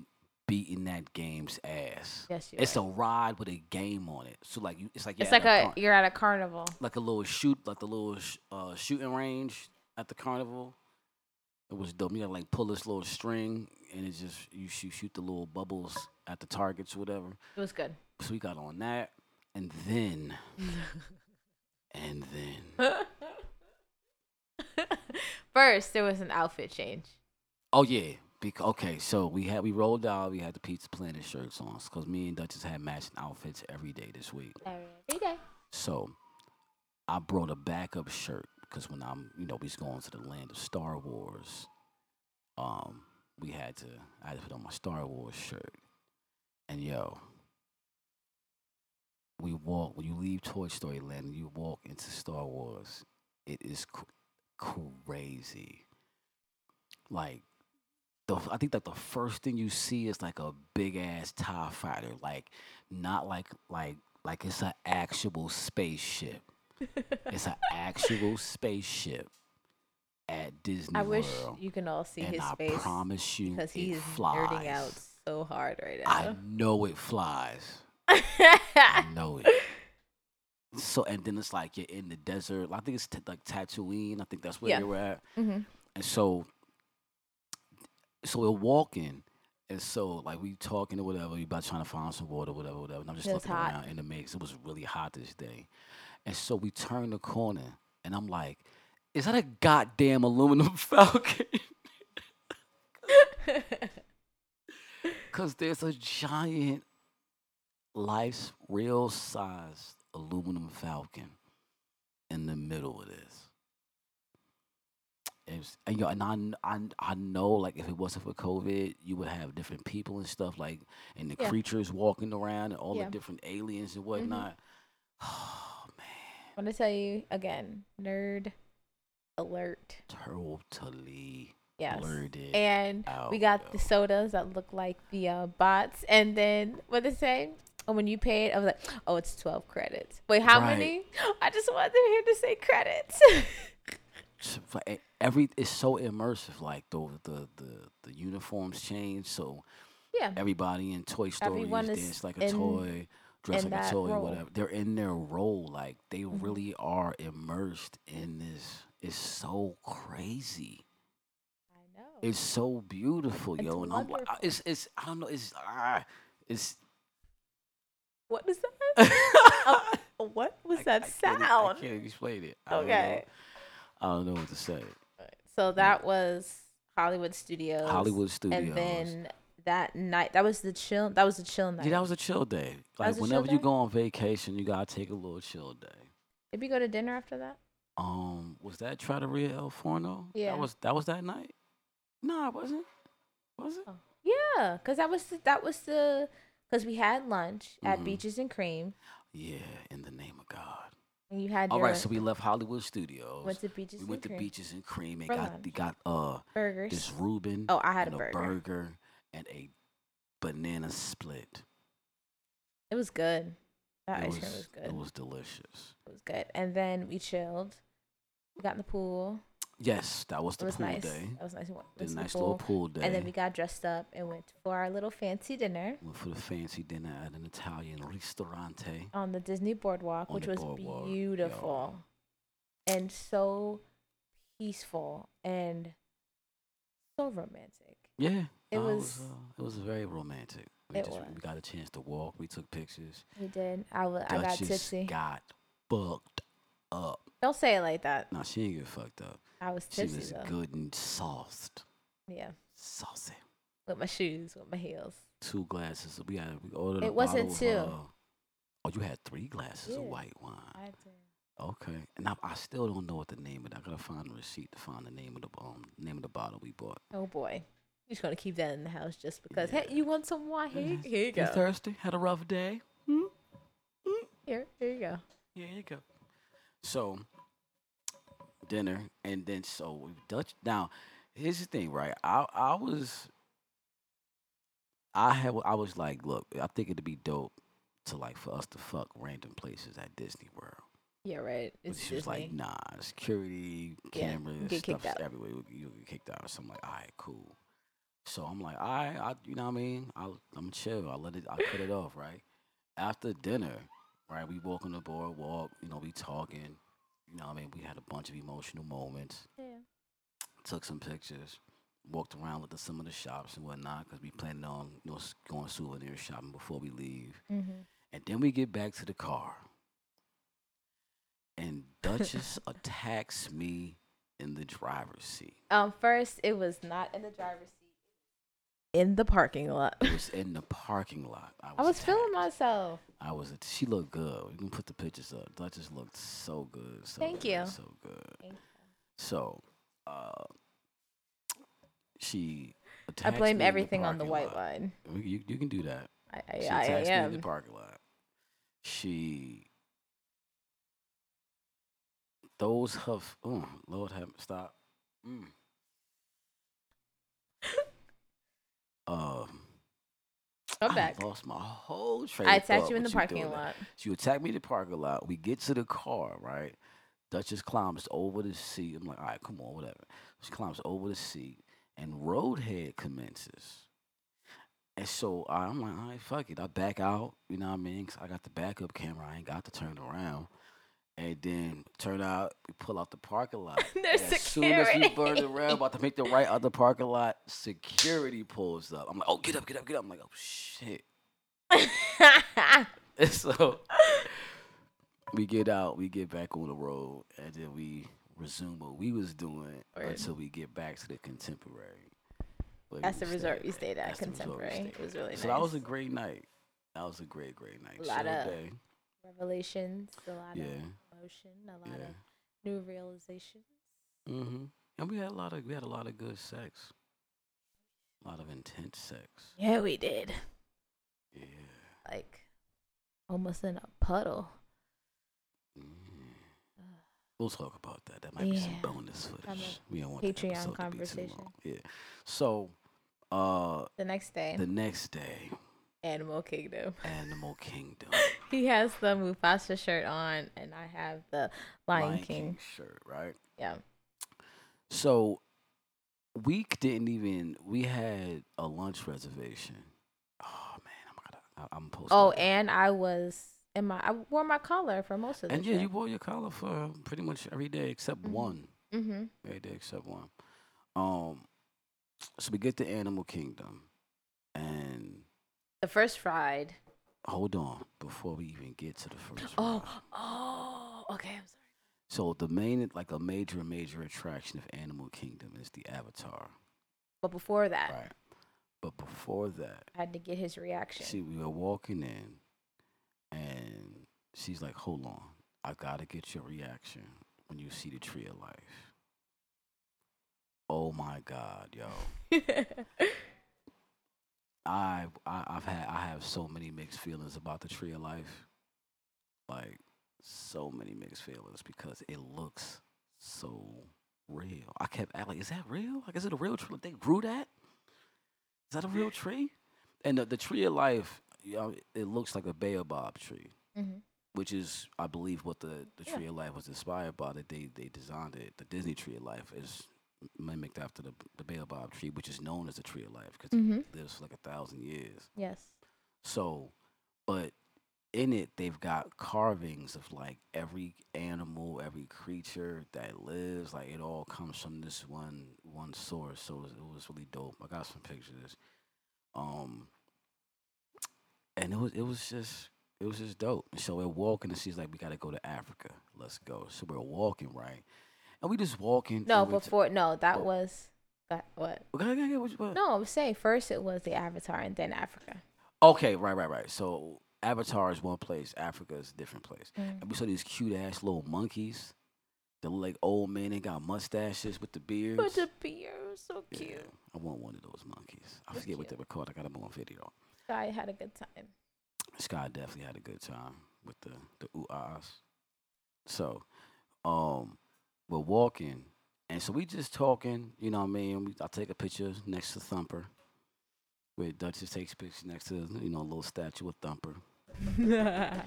A: beating that game's ass.
B: Yes, you
A: It's a ride with a game on it. So like you, it's like you're
B: It's
A: at
B: like a
A: car-
B: you're at a carnival.
A: like a little shoot, like the little sh- uh, shooting range at the carnival. It was dope. You gotta like pull this little string, and it just you shoot shoot the little bubbles at the targets, or whatever.
B: It was good.
A: So we got on that, and then, [laughs] and then, [laughs]
B: First, there was an outfit change.
A: oh yeah, because okay, so we had we rolled out. We had the Pizza Planet shirts on, cause me and Duchess had matching outfits every day this week.
B: Every day.
A: So I brought a backup shirt because when I'm, you know, we was going to the land of Star Wars, um, we had to, I had to put on my Star Wars shirt. And yo, we walk, when you leave Toy Story Land and you walk into Star Wars, it is cr- crazy. Like, the I think that the first thing you see is like a big ass Tie Fighter, like not like like like it's an actual spaceship. it's an actual [laughs] spaceship at Disney
B: I wish
A: World.
B: you can all see his
A: I
B: face I
A: promise you,
B: because
A: it
B: he is
A: flies.
B: nerding out so hard right now.
A: I know it flies. I [laughs] know it. So and then it's like you're in the desert. I think it's t- like Tatooine. I think that's where
B: Yeah.
A: they were at.
B: hmm
A: And so, so we're walking, and so like we talking or whatever. We about trying to find some water, whatever, whatever. And I'm just
B: It was
A: looking
B: hot.
A: around in the mix. It was really hot this day, and so we turn the corner, and I'm like, "Is that a goddamn aluminum [laughs] falcon?" [laughs] Cause there's a giant, life real size aluminum falcon in the middle of this. It's, and, yo, and I, I, I know, like, if it wasn't for COVID, you would have different people and stuff, like, and the
B: Yeah.
A: creatures walking around and all
B: Yeah.
A: the different aliens and whatnot. Oh, [sighs] man.
B: I want to tell you again, nerd alert.
A: Totally
B: Yes.
A: blurted
B: And
A: out.
B: we got
A: yo.
B: the sodas that look like the uh, bots. And then what they say? And when you paid, I was like, oh, it's 12 credits. Wait, how
A: Right.
B: many? [gasps] I just wanted to hear to say credits. [laughs]
A: s- for e- every it's so immersive like the the the, the uniforms change so
B: yeah.
A: everybody in toy story
B: Everyone
A: is like a
B: in-
A: toy dress like a toy
B: role.
A: whatever they're in their role like they
B: Mhm.
A: really are immersed in this it's so crazy
B: I know.
A: it's so beautiful
B: It's
A: yo and i'm like it's it's i don't know it's ah it's
B: what is that?
A: I- [laughs]
B: Oh, what was
A: I
B: that
A: can't e-
B: sound?
A: I can't explain it I.
B: Okay.
A: I don't know what to say.
B: So that was Hollywood Studios.
A: Hollywood Studios.
B: And then that night, that was the chill. That was the chill night.
A: Yeah, that was a chill day. Like
B: was a chill
A: whenever you
B: day?
A: go on vacation, you gotta take a little chill day.
B: Did we go to dinner after that?
A: Um, was that Trattoria al Forno?
B: Yeah.
A: That was that was that night. No, it wasn't. Was it?
B: Yeah, cause that was the, that was the because we had lunch at
A: Mhm.
B: Beaches and Cream,
A: Yeah, in the name of God.
B: You had
A: All
B: your
A: right, so we left Hollywood Studios.
B: went to Beaches
A: we went to
B: Cream
A: Beaches and Cream and
B: For
A: got
B: lunch.
A: got uh
B: burgers.
A: this Reuben
B: oh, I had
A: and
B: a burger.
A: and a banana split.
B: It was good. That
A: it
B: ice
A: was,
B: cream was good.
A: It was delicious.
B: It was good. And then we chilled. We got in the pool.
A: Yes, that was
B: It
A: the
B: was
A: pool
B: nice.
A: day.
B: That was nice. We went
A: The nice
B: pool.
A: little pool day.
B: And then we got dressed up and went for our little fancy dinner
A: went for the fancy dinner at an Italian ristorante.
B: on the Disney boardwalk,
A: On
B: which was
A: boardwalk, yo.
B: beautiful and so peaceful and so romantic.
A: Yeah,
B: It
A: no,
B: was-
A: uh, it was very romantic. We
B: It
A: just
B: was.
A: we got a chance to walk. We took pictures.
B: We did. I I got tipsy.
A: got fucked up.
B: Don't say it like that.
A: No, she didn't get fucked up.
B: I was
A: She was
B: though.
A: good and sauced,
B: Yeah,
A: saucy.
B: with my shoes, with my heels.
A: Two glasses. We had we ordered. a
B: It wasn't two.
A: Of, uh, oh, you had three glasses of white wine.
B: I did.
A: Okay, and I, I still don't know what the name of it. I gotta find the receipt to find the name of the um name of the bottle we bought.
B: Oh boy, you're just gonna keep that in the house just because.
A: Yeah.
B: Hey, you want some wine? Here, you-
A: Mhm.
B: here you
A: You
B: go.
A: thirsty? Had a rough day? Hmm?
B: Here, here you go.
A: Yeah, here you go. So dinner, and then so Dutch. Now, here's the thing, right? I I was, I had I was like, look, I think it'd be dope to like for us to fuck random places at Disney World.
B: Yeah, right.
A: But
B: It's
A: she was like, nah, security, cameras,
B: kicked out.
A: everywhere. You get kicked out. So I'm like, all right, cool. So I'm like, all right, I, you know what I mean? I'll, I'm chill. I let it, I cut it off, right? After dinner, right, we walk on the boardwalk, you know, we talking, you know I mean? We had a bunch of emotional moments,
B: yeah.
A: took some pictures, walked around, looked at some of the shops and whatnot, because we planned on, you know, going souvenir shopping before we leave.
B: Mm-hmm.
A: And then we get back to the car. And Duchess [laughs] attacks me in the driver's seat.
B: Um, first it was not in the driver's seat. In the parking lot.
A: It was [laughs] in the parking lot.
B: I was feeling myself.
A: I was. at- She looked good. We can put the pictures up. That just looked so good. So
B: Thank
A: good,
B: you.
A: So good.
B: Thank
A: So, uh, she.
B: I blame
A: me in
B: everything on the white
A: lot.
B: wine.
A: We- You, you can do that.
B: I, I,
A: She
B: I, I
A: me in the parking lot. She those huff. Oh Lord have stop. Mm.
B: Come
A: I
B: back.
A: lost my whole train.
B: I attacked you in the parking lot.
A: So you attack me in the parking lot. We get to the car, right? Duchess climbs over the seat. I'm like, all right, come on, whatever. She climbs over the seat, and Roadhead commences. And so I'm like, all right, fuck it. I back out, you know what I mean? Cause I got the backup camera. I ain't got to turn around. And then turn out, we pull out the parking lot. [laughs]
B: There's
A: and as soon as we
B: security.
A: burn around, about to make the right other parking lot, security pulls up. I'm like, oh, get up, get up, get up. I'm like, oh, shit. And [laughs] [laughs] so we get out, we get back on the road, and then we resume what we was doing
B: Word.
A: until we get back to the contemporary.
B: That's the resort
A: stayed
B: we stayed at,
A: the
B: Contemporary.
A: stayed
B: It was really
A: So that was a great night. That was a great, great night.
B: A lot of
A: day.
B: Revelations, a lot
A: Yeah.
B: of emotion, a lot
A: Yeah.
B: of new realizations.
A: Mm-hmm. And we had a lot of we had a lot of good sex. A lot of intense sex.
B: Yeah, we did.
A: Yeah.
B: Like almost in a puddle.
A: Mhm. We'll talk about that. That might be some bonus footage. We don't want the
B: Patreon
A: episode to be too
B: conversation.
A: long. Yeah. So, uh,
B: The next day,
A: the next day,
B: Animal Kingdom. [laughs]
A: Animal Kingdom,
B: He has the Mufasa shirt on, and I have the Lion, King.
A: shirt, right?
B: Yeah.
A: So, we didn't even. We had a lunch reservation. Oh man, I'm gonna. I'm posting.
B: Oh, and I was in my. I wore my collar for most of the
A: and yeah, you wore your collar for pretty much every day except
B: Mhm.
A: one.
B: Mm-hmm.
A: Every day except one. Um, so we get to Animal Kingdom, and
B: The first ride.
A: hold on before we even get to the first.
B: Oh,
A: ride.
B: oh. Okay, I'm sorry.
A: So the main, like a major, major attraction of Animal Kingdom is the Avatar,
B: But before that,
A: right? But before that,
B: I had to get his reaction.
A: see, we were walking in, and she's like, "Hold on, I gotta get your reaction when you see the Tree of Life." Oh my God, yo! [laughs] I, I I've had I have so many mixed feelings about the Tree of Life, like so many mixed feelings because it looks so real. I kept acting like, is that real? Like, is it a real tree? They grew that? Is that a real tree? And the, the Tree of Life, you know, it looks like a baobab tree,
B: hmm
A: which is, I believe, what the, the
B: Yeah.
A: Tree of Life was inspired by. That they they designed it. The Disney Tree of Life is mimicked after the the baobab tree, which is known as the Tree of Life because
B: hmm
A: it lives for like a thousand years.
B: Yes.
A: So, but in it, they've got carvings of like every animal, every creature that lives. Like it all comes from this one one source. So it was, it was really dope. I got some pictures. Um, and it was it was just it was just dope. So we're walking, and she's like, "We got to go to Africa. Let's go." So we're walking, right? And we just walking.
B: No,
A: we t-
B: before no, that
A: Oh.
B: was that what?
A: Okay, okay, okay, what?
B: No, I'm saying first it was the Avatar and then Africa.
A: Okay, right, right, right. So Avatar is one place, Africa is a different place.
B: Mm.
A: And we saw these cute ass little monkeys. They look like old men. They got mustaches with the beards.
B: But the beer was so
A: Yeah,
B: cute.
A: I want one of those monkeys. I
B: They're
A: forget what they
B: cute.
A: were called. I got them on video.
B: Sky had a good time.
A: Sky definitely had a good time with the the ooh ahs. So, um, we're walking, and so we just talking. You know what I mean? We, I take a picture next to Thumper. Where Duchess takes pictures next to you know a little statue of Thumper. [laughs]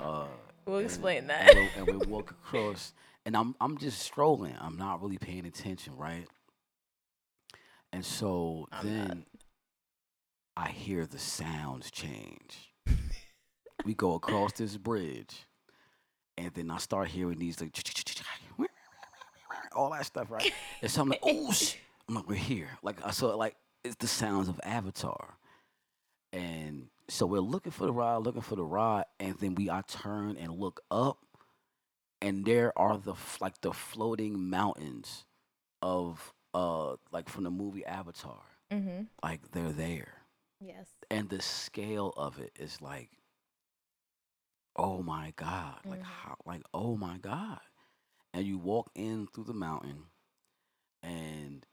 A: Uh,
B: we'll explain
A: and
B: that.
A: we- And we walk across, and I'm I'm just strolling. I'm not really paying attention, right? And so
B: I'm
A: then
B: not.
A: I hear the sounds change. we go across this bridge, and then I start hearing these like all that stuff, right? [laughs] And so I'm like, oh, sh-. I'm like, we're here. Like I saw, like it's the sounds of Avatar, and so we're looking for the ride, looking for the ride, and then we I turn and look up, and there are the like the floating mountains of uh like from the movie Avatar,
B: mm-hmm.
A: like they're there,
B: Yes.
A: and the scale of it is like, oh my god, like
B: Mhm.
A: how, like oh my god, and you walk in through the mountain, and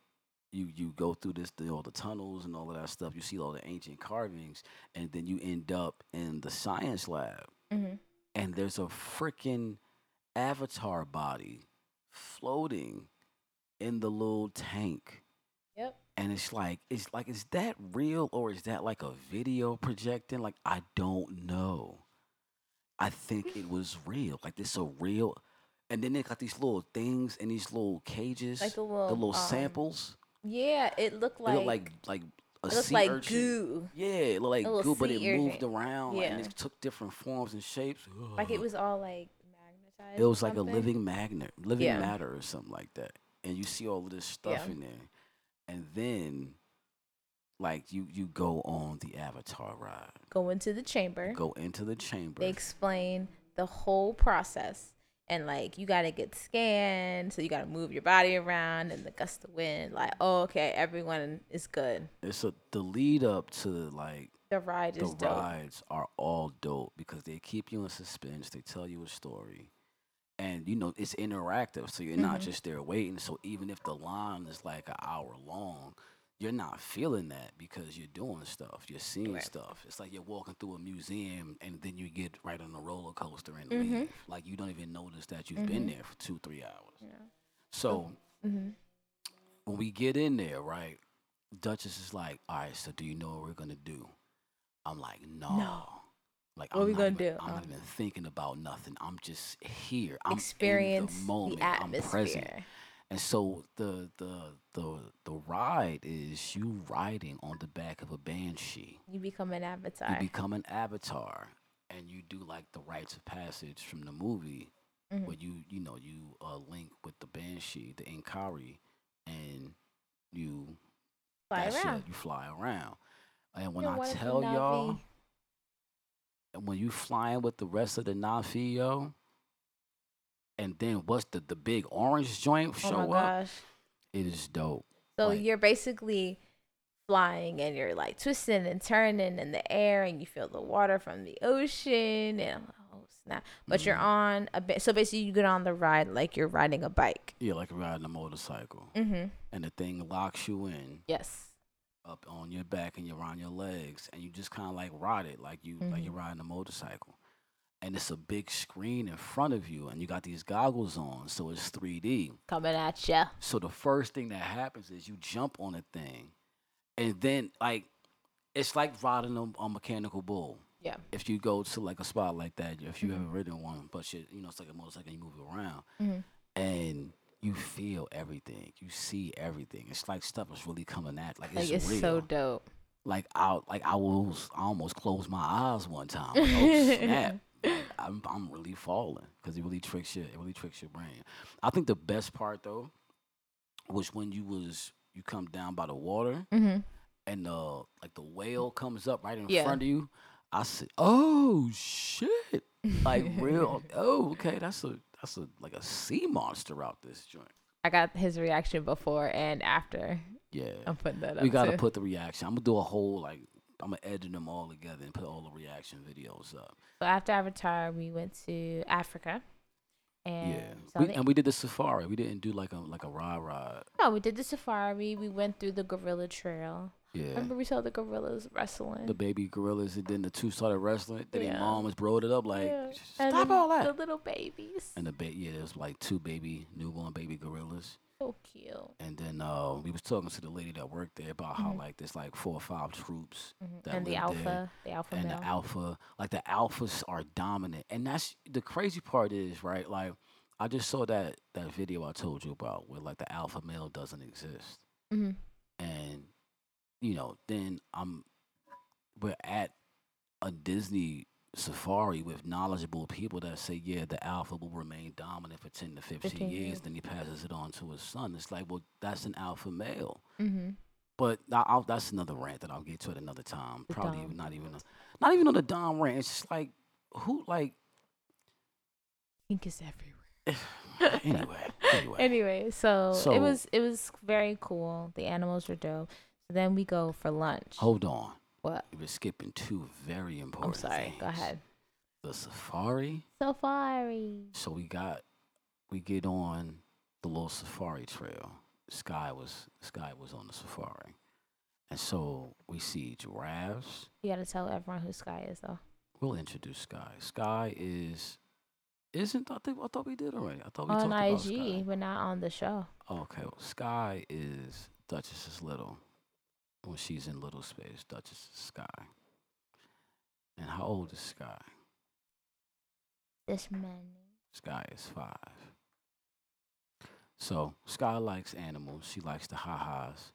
A: you you go through this the, all the tunnels and all of that stuff. You see all the ancient carvings, and then you end up in the science lab,
B: Mm-hmm.
A: and there's a freaking avatar body floating in the little tank
B: Yep.
A: And it's like it's like is that real or is that like a video projecting? Like I don't know. I think it was real. Like this a real and then they got these little things in these little cages.
B: Like the little,
A: the little
B: um,
A: samples.
B: Yeah, it looked like
A: look like like a
B: it looked
A: sea
B: like
A: urchin.
B: goo.
A: Yeah, it looked like goo, but it
B: sea
A: moved
B: urchin.
A: around like, and it took different forms and shapes.
B: Like it was all like magnetized.
A: It was like a living magnet, living
B: Yeah.
A: matter or something like that. And you see all of this stuff
B: Yeah.
A: in there. And then like you you go on the avatar ride.
B: Go into the chamber.
A: Go into the chamber.
B: They explain the whole process. And like you gotta get scanned, so you gotta move your body around and the gust of wind. Like, oh, okay, everyone is good.
A: It's a the lead up to like
B: The ride
A: the
B: is dope.
A: rides are all dope because they keep you in suspense. They tell you a story, and you know it's interactive, so you're not
B: Mhm.
A: just there waiting. So even if the line is like an hour long, you're not feeling that because you're doing stuff, you're seeing
B: Right.
A: stuff. It's like you're walking through a museum and then you get right on the roller coaster and
B: Mhm.
A: leave. Like you don't even notice that you've been
B: Mhm.
A: there for two, three hours.
B: Yeah.
A: So
B: hmm
A: when we get in there, right, Duchess is like, "All right, so do you know what we're gonna do?" I'm like, "No."
B: No.
A: Like,
B: What
A: I'm
B: we gonna
A: even,
B: do?
A: I'm not
B: Uh.
A: even thinking about nothing. I'm just here. I'm
B: Experience
A: in the moment.
B: the
A: I'm present. And so the the the the ride is you riding on the back of a banshee.
B: You become an avatar.
A: You become an avatar, and you do like the rites of passage from the movie,
B: Mhm.
A: where you you know you uh, link with the banshee, the Inkari, and you
B: Fly around.
A: it. You fly around. And when I
B: one of the
A: tell y'all, and when you flying with the rest of the Na'vi, yo, and then what's the the big orange joint show up?
B: Oh my
A: up?
B: gosh.
A: It is dope.
B: So
A: Like-
B: you're basically flying and you're like twisting and turning in the air and you feel the water from the ocean and oh snap. But you're
A: Mhm.
B: on a bit so basically you get on the ride like you're riding a bike.
A: Yeah, like riding a motorcycle,
B: Mm-hmm.
A: and the thing locks you in
B: Yes.
A: up on your back and you're on your legs, and you just kind of like ride it like you like
B: Mhm.
A: you're riding a motorcycle. And it's a big screen in front of you, and you got these goggles on, so it's 3D.
B: Coming at you
A: So the first thing that happens is you jump on a thing, and then like it's like riding a, a mechanical bull.
B: Yeah.
A: If you go to like a spot like that, if you
B: Mhm.
A: haven't ridden one, but shit, you know it's like a motorcycle, you move it around,
B: Mhm.
A: and you feel everything, you see everything. It's like stuff is really coming at like
B: Like
A: it's,
B: it's
A: real.
B: so dope.
A: like I like I was I almost closed my eyes one time. Like, oh [laughs] snap! I'm I'm really falling because it really tricks your it really tricks your brain. I think the best part though was when you was you come down by the water
B: Mm-hmm.
A: and uh like the whale comes up right in
B: Yeah.
A: front of you. I said, "Oh shit!" Like real. [laughs] oh, okay. That's a that's a like a sea monster out this joint.
B: I got his reaction before and after.
A: Yeah.
B: I'm putting that up.
A: we gotta
B: too.
A: put the reaction. I'm gonna do a whole like I'm gonna edit them all together and put all the reaction videos up.
B: So after Avatar, we went to Africa, and
A: yeah, we,
B: the-
A: and we did the safari. We didn't do like a like a ride ride.
B: no, we did the safari. We went through the gorilla trail.
A: Yeah,
B: Remember, we saw the gorillas wrestling.
A: the baby gorillas, and then the two started wrestling. Then
B: Yeah.
A: their mom was brought it up like,
B: Yeah.
A: stop all that.
B: The little babies.
A: and the ba- yeah, there was like two baby newborn baby gorillas.
B: So cute.
A: And then uh, we was talking to the lady that worked there about how
B: Mhm.
A: like there's like four or five troops
B: Mhm.
A: that
B: And the alpha,
A: there,
B: the alpha
A: and
B: male.
A: the alpha like the alphas are dominant and that's the crazy part is right like i just saw that that video i told you about where like the alpha male doesn't exist
B: hmm
A: and you know then i'm we're at a disney safari with knowledgeable people that say yeah the alpha will remain dominant for 10 to 15,
B: 15
A: years
B: years.
A: then he passes it on to his son it's like well that's an alpha male
B: hmm
A: but I- I'll, that's another rant that I'll get to at another time.
B: The
A: Probably
B: Dom.
A: not even, not even on the Dom rant. It's just like who, like
B: Pink is everywhere. [sighs]
A: anyway, anyway.
B: Anyway, so,
A: So-
B: it was it was very cool. The animals were dope. So then we go for lunch.
A: Hold on,
B: what?
A: we're skipping two very important.
B: I'm
A: important.
B: sorry. Go ahead.
A: The safari.
B: Safari.
A: So we got, we get on the little safari trail. Sky was Sky was on the safari, and so we see giraffes.
B: You gotta tell everyone who Sky is though.
A: We'll introduce Sky. Sky is. Isn't I think I thought we did already. I thought we
B: On
A: talked about
B: IG,
A: Sky.
B: but not on the show.
A: Okay, well, Sky is Duchess's little. When she's in little space, Duchess Sky. And how old is Sky?
B: This many.
A: Sky is five. So Sky likes animals. She likes the ha-has.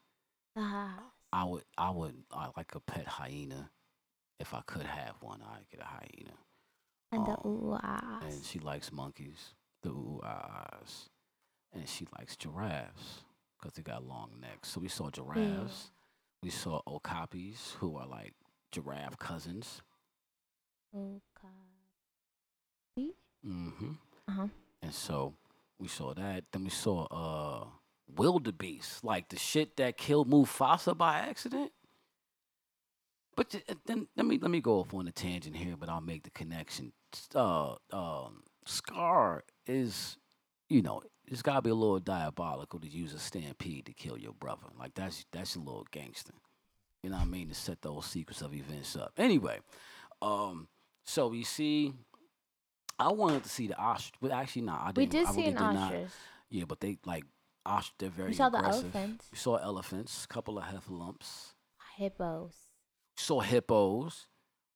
B: Ah,
A: I would, I would, I like a pet hyena. If I could have one, I'd get a hyena.
B: and the
A: Oh,
B: ooh.
A: And she likes monkeys, the ooh. And she likes giraffes because they got long necks. So we saw giraffes. We saw okapis, who are like giraffe cousins.
B: Okay.
A: Mm-hmm.
B: Uh-huh.
A: And so we saw that. Then we saw uh wildebeest, like the shit that killed Mufasa by accident. But uh, then let me let me go off on a tangent here, but I'll make the connection. Uh, um, Scar is, you know, it's got to be a little diabolical to use a stampede to kill your brother. Like that's that's a little gangster. You know what I mean? To set those sequence of events up. Anyway, um, so you see. I wanted to see the ostrich, but actually, not. I didn't.
B: We did
A: I
B: see
A: really
B: an
A: did not.
B: ostrich.
A: Yeah, but they like ostrich. They're very
B: We saw the elephants.
A: We saw elephants, a couple of heffalumps.
B: Hippos.
A: Saw hippos,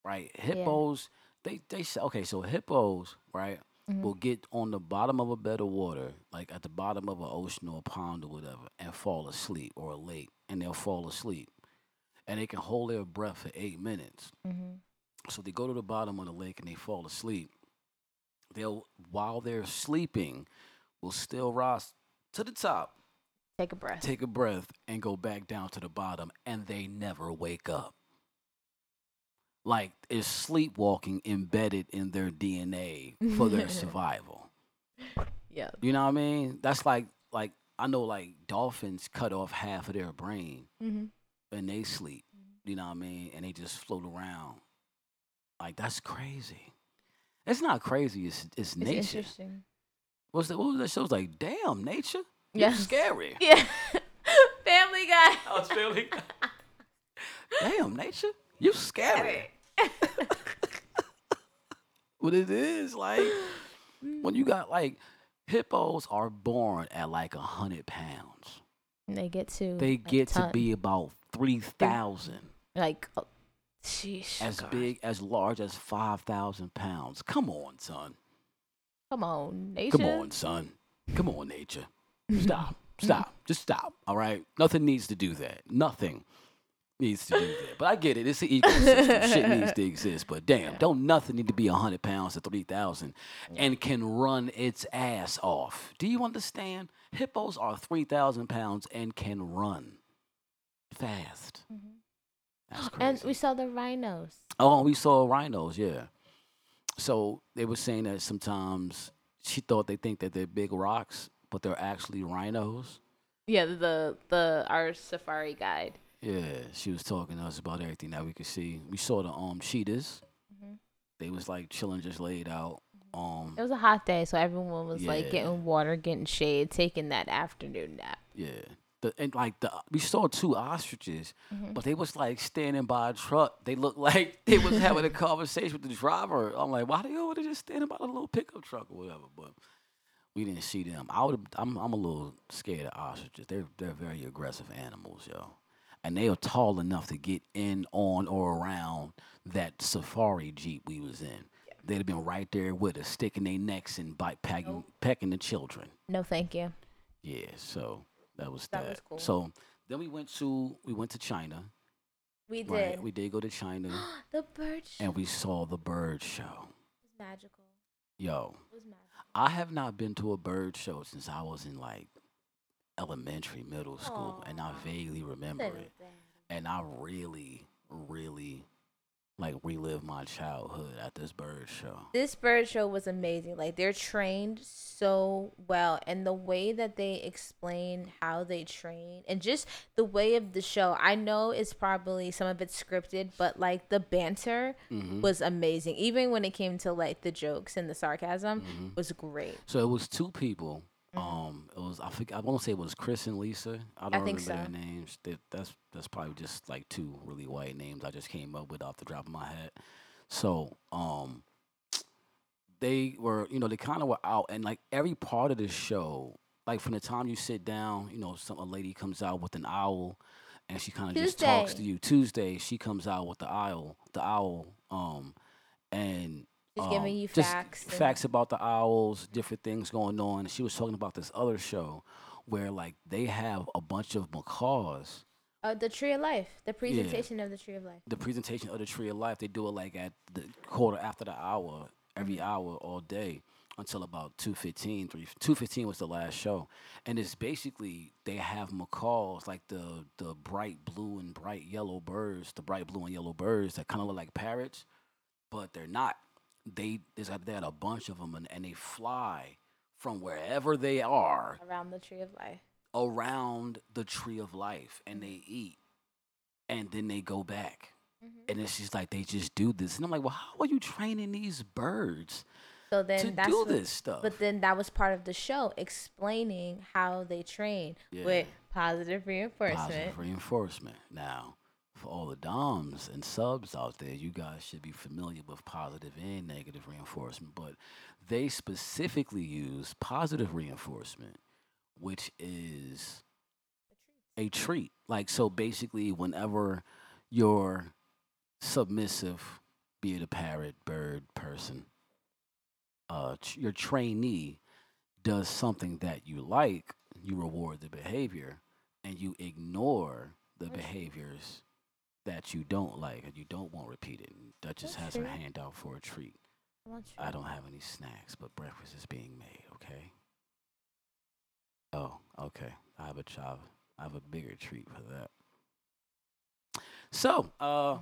A: right? Hippos. They they say okay. So hippos, right,
B: Mhm.
A: will get on the bottom of a bed of water, like at the bottom of an ocean or a pond or whatever, and fall asleep or a lake, and they'll fall asleep, and they can hold their breath for eight minutes.
B: Mm-hmm.
A: So they go to the bottom of the lake and they fall asleep. They'll while they're sleeping, will still rise to the top,
B: Take a breath.
A: take a breath, and go back down to the bottom, and they never wake up. Like is sleepwalking embedded in their DNA for their [laughs] survival.
B: yeah.
A: You know what I mean? That's like like I know like dolphins cut off half of their brain
B: Mm-hmm.
A: and they sleep. You know what I mean? And they just float around. Like that's crazy. It's not crazy. It's it's
B: It's
A: nature.
B: interesting.
A: What's that? What was that show? It's like, damn, nature.
B: Yeah. [laughs]
A: Yeah, scary. [laughs]
B: Yeah. Family Guy.
A: Oh, it's really. damn, nature. You scary. [laughs] What it is like when you got like hippos are born at like a hundred pounds.
B: They get to.
A: They get to be about three thousand.
B: like. Oh, sheesh.
A: as
B: God.
A: big as large as 5,000 pounds. Come on, son.
B: Come on, nature.
A: Come on, son. Come on, nature. [laughs] Stop. Stop. Just stop. All right? Nothing needs to do that. Nothing needs to do that. But I get it. It's an ecosystem. [laughs] Shit needs to exist. But damn, don't nothing need to be 100 pounds to 3,000 and can run its ass off. Do you understand? Hippos are 3,000 pounds and can run fast. Mm-hmm. Crazy. [gasps]
B: And we saw the rhinos.
A: Oh, we saw rhinos, yeah. So they were saying that sometimes she thought they think that they're big rocks, but they're actually rhinos.
B: Yeah, the the our safari guide.
A: Yeah, she was talking to us about everything that we could see. We saw the um cheetahs.
B: Mhm.
A: They was like chilling, just laid out. Um,
B: It was a hot day, so everyone was like getting water, getting shade, taking that afternoon nap.
A: yeah. The, and like the we saw two ostriches,
B: Mhm.
A: but they was like standing by a truck. They looked [laughs] like they was having a conversation with the driver. I'm like, why they over there just standing by the little pickup truck or whatever? But we didn't see them. I would. I'm. I'm a little scared of ostriches. They're they're very aggressive animals, yo. And they are tall enough to get in, on, or around that safari jeep we was in. They'd have been right there with us, sticking their necks and bite pecking, pecking the children.
B: No, thank you.
A: Yeah, so that was
B: That
A: that.
B: was cool.
A: So then we went to we went to China.
B: We did.
A: Right, we did go to China, [gasps]
B: the bird show
A: and we saw the bird show.
B: It was magical.
A: Yo,
B: It was magical.
A: I have not been to a bird show since I was in like elementary, middle school, and I vaguely remember it. And I really, really like relive my childhood at this bird show.
B: This bird show was amazing. Like they're trained so well, and the way that they explain how they train, and just the way of the show. I know it's probably some of it's scripted, but like the banter
A: hmm
B: was amazing. Even when it came to like the jokes and the sarcasm,
A: Mhm.
B: was great.
A: So it was two people. Um, it was I think I want to say it was Chris and Lisa. I don't
B: think
A: remember
B: so.
A: their names. That that's that's probably just like two really white names I just came up with off the drop of my head. So um, they were you know they kind of were out and like every part of the show like from the time you sit down, you know, some a lady comes out with an owl, and she kind of just talks to you. Tuesday, she comes out with the owl, the owl, um, and
B: Just giving
A: um,
B: you
A: just
B: facts
A: facts about the owls, different things going on. She was talking about this other show where like they have a bunch of macaws.
B: Uh, the Tree of Life, the presentation of the Tree of Life.
A: The presentation of the Tree of Life, they do it like at the quarter after the hour, every hour all day until about 2.15 3 2.15 was the last show and it's basically they have macaws like the the bright blue and bright yellow birds the bright blue and yellow birds that kind of look like parrots but they're not they there's a, they had a bunch of them and, and they fly from wherever they are
B: Around the Tree of Life.
A: around the tree of life and they eat and then they go back
B: Mm-hmm.
A: and it's just like they just do this and i'm like well how are you training these birds
B: So then
A: to
B: that's
A: do
B: what-
A: this stuff
B: But then that was part of the show, explaining how they train
A: Yeah.
B: with positive reinforcement.
A: positive reinforcement now for all the doms and subs out there. You guys should be familiar with positive and negative reinforcement but they specifically use positive reinforcement which is a treat. Like so basically whenever your submissive be it a parrot bird person uh tr- your trainee does something that you like you reward the behavior and you ignore the behaviors that you don't like and you don't want repeated duchess
B: That's
A: has her hand out for a treat. I don't have any snacks but breakfast is being made okay? Oh okay. I have a child i have a bigger treat for that. So uh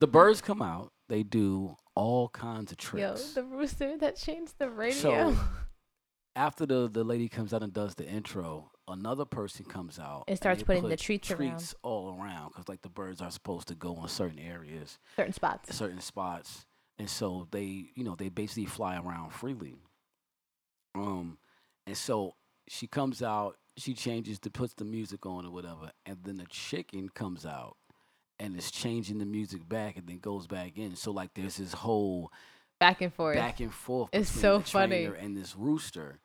A: the birds come out. They do all kinds of tricks.
B: Yo, the rooster that changed the radio.
A: So, [laughs] after the the lady comes out and does the intro, another person comes out
B: It starts putting the
A: put
B: treats around.
A: treats all around because like the birds are supposed to go in certain areas,
B: Certain spots.
A: certain spots, and so they you know they basically fly around freely. Um, and so she comes out, she changes to puts the music on or whatever, and then the chicken comes out. And is changing the music back and then goes back in. So like there's this whole
B: Back and forth.
A: back and forth
B: It's so funny.
A: and this rooster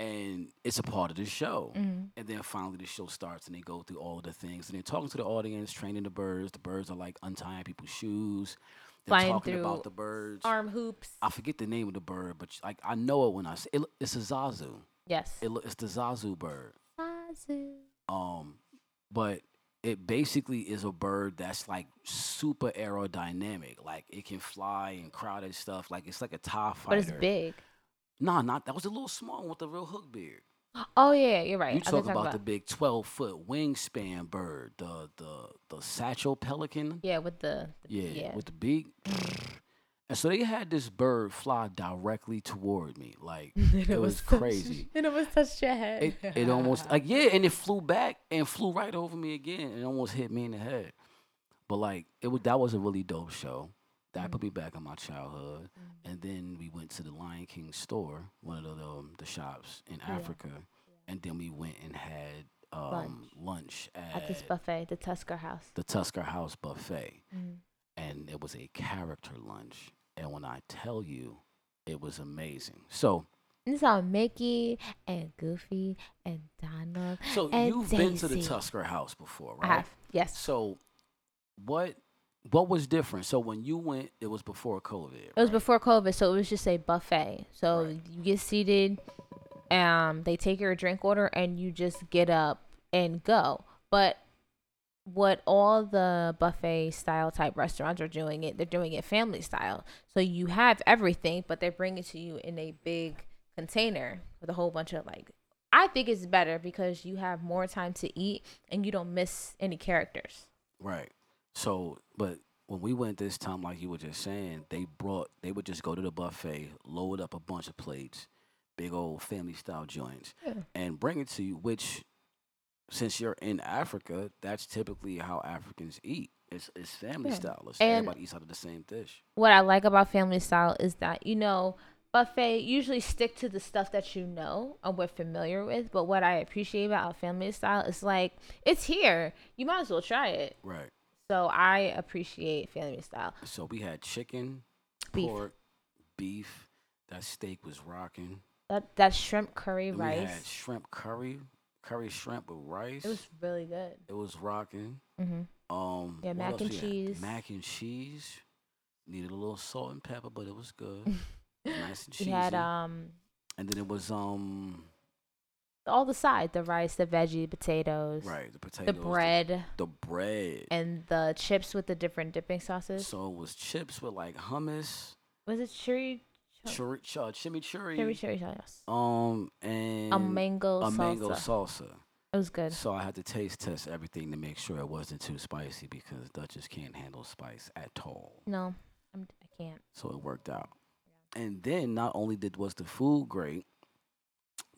A: and it's a part of the show
B: Mhm.
A: and then finally the show starts and they go through all of the things and they're talking to the audience training the birds the birds are like untying people's shoes they're
B: Flying
A: talking about the birds
B: Arm hoops.
A: i forget the name of the bird but like i know it when i see it, it's a zazu
B: Yes.
A: it, it's the zazu bird
B: Zazu.
A: um but it basically is a bird that's like super aerodynamic like it can fly and crowded stuff like it's like a tie fighter
B: But it's big.
A: Nah, not that was a little small one with a real hook beard.
B: Oh yeah, you're right.
A: You talk
B: did
A: about, the big twelve foot wingspan bird, the the the satchel pelican.
B: yeah with the, the
A: Yeah,
B: yeah.
A: with the beak. and so they had this bird fly directly toward me, like [laughs] [laughs]
B: And
A: it was
B: touched-
A: crazy.
B: It almost touched your head.
A: It it almost like yeah, and it flew back and flew right over me again, and almost hit me in the head. But like it was that was a really dope show. That
B: Mm-hmm.
A: put me back in my childhood. And then we went to the Lion King store, one of the um, the shops in
B: Yeah.
A: Africa, and then we went and had um, lunch, at,
B: at this buffet, the Tusker House.
A: the Tusker House buffet,
B: Mhm.
A: and it was a character lunch. And when I tell you, it was amazing. So,
B: And it's all Mickey and Goofy and Donald.
A: so
B: And
A: you've been to the Tusker House before, right?
B: I have yes.
A: So, what what was different? So when you went, it was before COVID.
B: It was before COVID, so it was just a buffet. So
A: Right.
B: you get seated, um, they take your drink order, and you just get up and go. But what all the buffet style type restaurants are doing it, they're doing it family style. So you have everything, but they bring it to you in a big container with a whole bunch of like. I think it's better because you have more time to eat and you don't miss any characters.
A: Right. So, but when we went this time, like you were just saying, they brought, they would just go to the buffet, load up a bunch of plates, big old family style joints,
B: Yeah.
A: and bring it to you, which, since you're in Africa, that's typically how Africans eat. It's, it's family
B: Yeah.
A: style. It's
B: And-
A: everybody eats out of the same dish.
B: what I like about family style is that you know buffet usually stick to the stuff that you know and we're familiar with. But what I appreciate about family style is like it's here. You might as well try it.
A: Right.
B: So I appreciate family style.
A: So we had chicken,
B: Beef.
A: pork, beef. That steak was rocking.
B: That that shrimp curry
A: And we had
B: rice.
A: shrimp curry, curry shrimp with rice.
B: It was really good.
A: it was rocking.
B: Mm-hmm.
A: Um,
B: Yeah, mac and
A: we had?
B: cheese.
A: Mac and cheese. Needed a little salt and pepper, but it was good. [laughs] nice and cheesy.
B: We had um
A: and then it was um
B: all the sides, the rice, the veggie, potatoes,
A: right the potatoes,
B: the bread,
A: the, bread.
B: and the chips with the different dipping sauces.
A: so it was chips with like hummus,
B: was it churi? Ch-
A: churi, ch- uh, chimichurri,
B: churi sauce.
A: um, and
B: A mango
A: a
B: salsa.
A: mango salsa.
B: It was good.
A: So I had to taste test everything to make sure it wasn't too spicy because Duchess can't handle spice at all.
B: No, I'm, I can't.
A: So it worked out. And then not only did was the food great,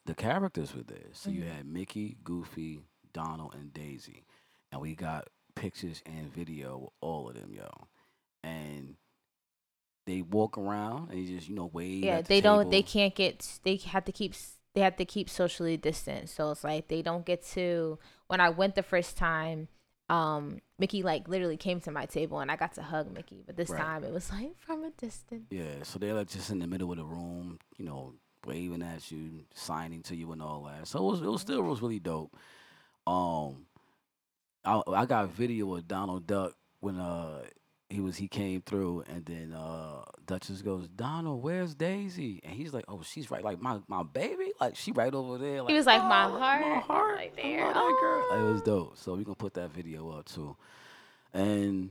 A: the characters were there. So you
B: Mhm.
A: had Mickey, Goofy, Donald, and Daisy, and we got pictures and video with all of them, yo. And they walk around and you just you know wave.
B: Yeah,
A: the
B: they don't. They can't get. They have to keep. They have to keep socially distant. So it's like they don't get to. When I went the first time, um, Mickey like literally came to my table and I got to hug Mickey. But this
A: Right.
B: time it was like from a distance.
A: Yeah, so they're like just in the middle of the room, you know, waving at you, signing to you, and all that. So it was, it was still it was really dope. Um, I I got video of Donald Duck when uh he was he came through, and then uh Duchess goes, Donald, where's Daisy? And he's like, Oh, she's right, like my my baby, like she right over there.
B: He was like, "My
A: "Oh,
B: heart,"
A: my heart,
B: like
A: I
B: there.
A: love that girl. It was dope. So we gonna put that video up too, and.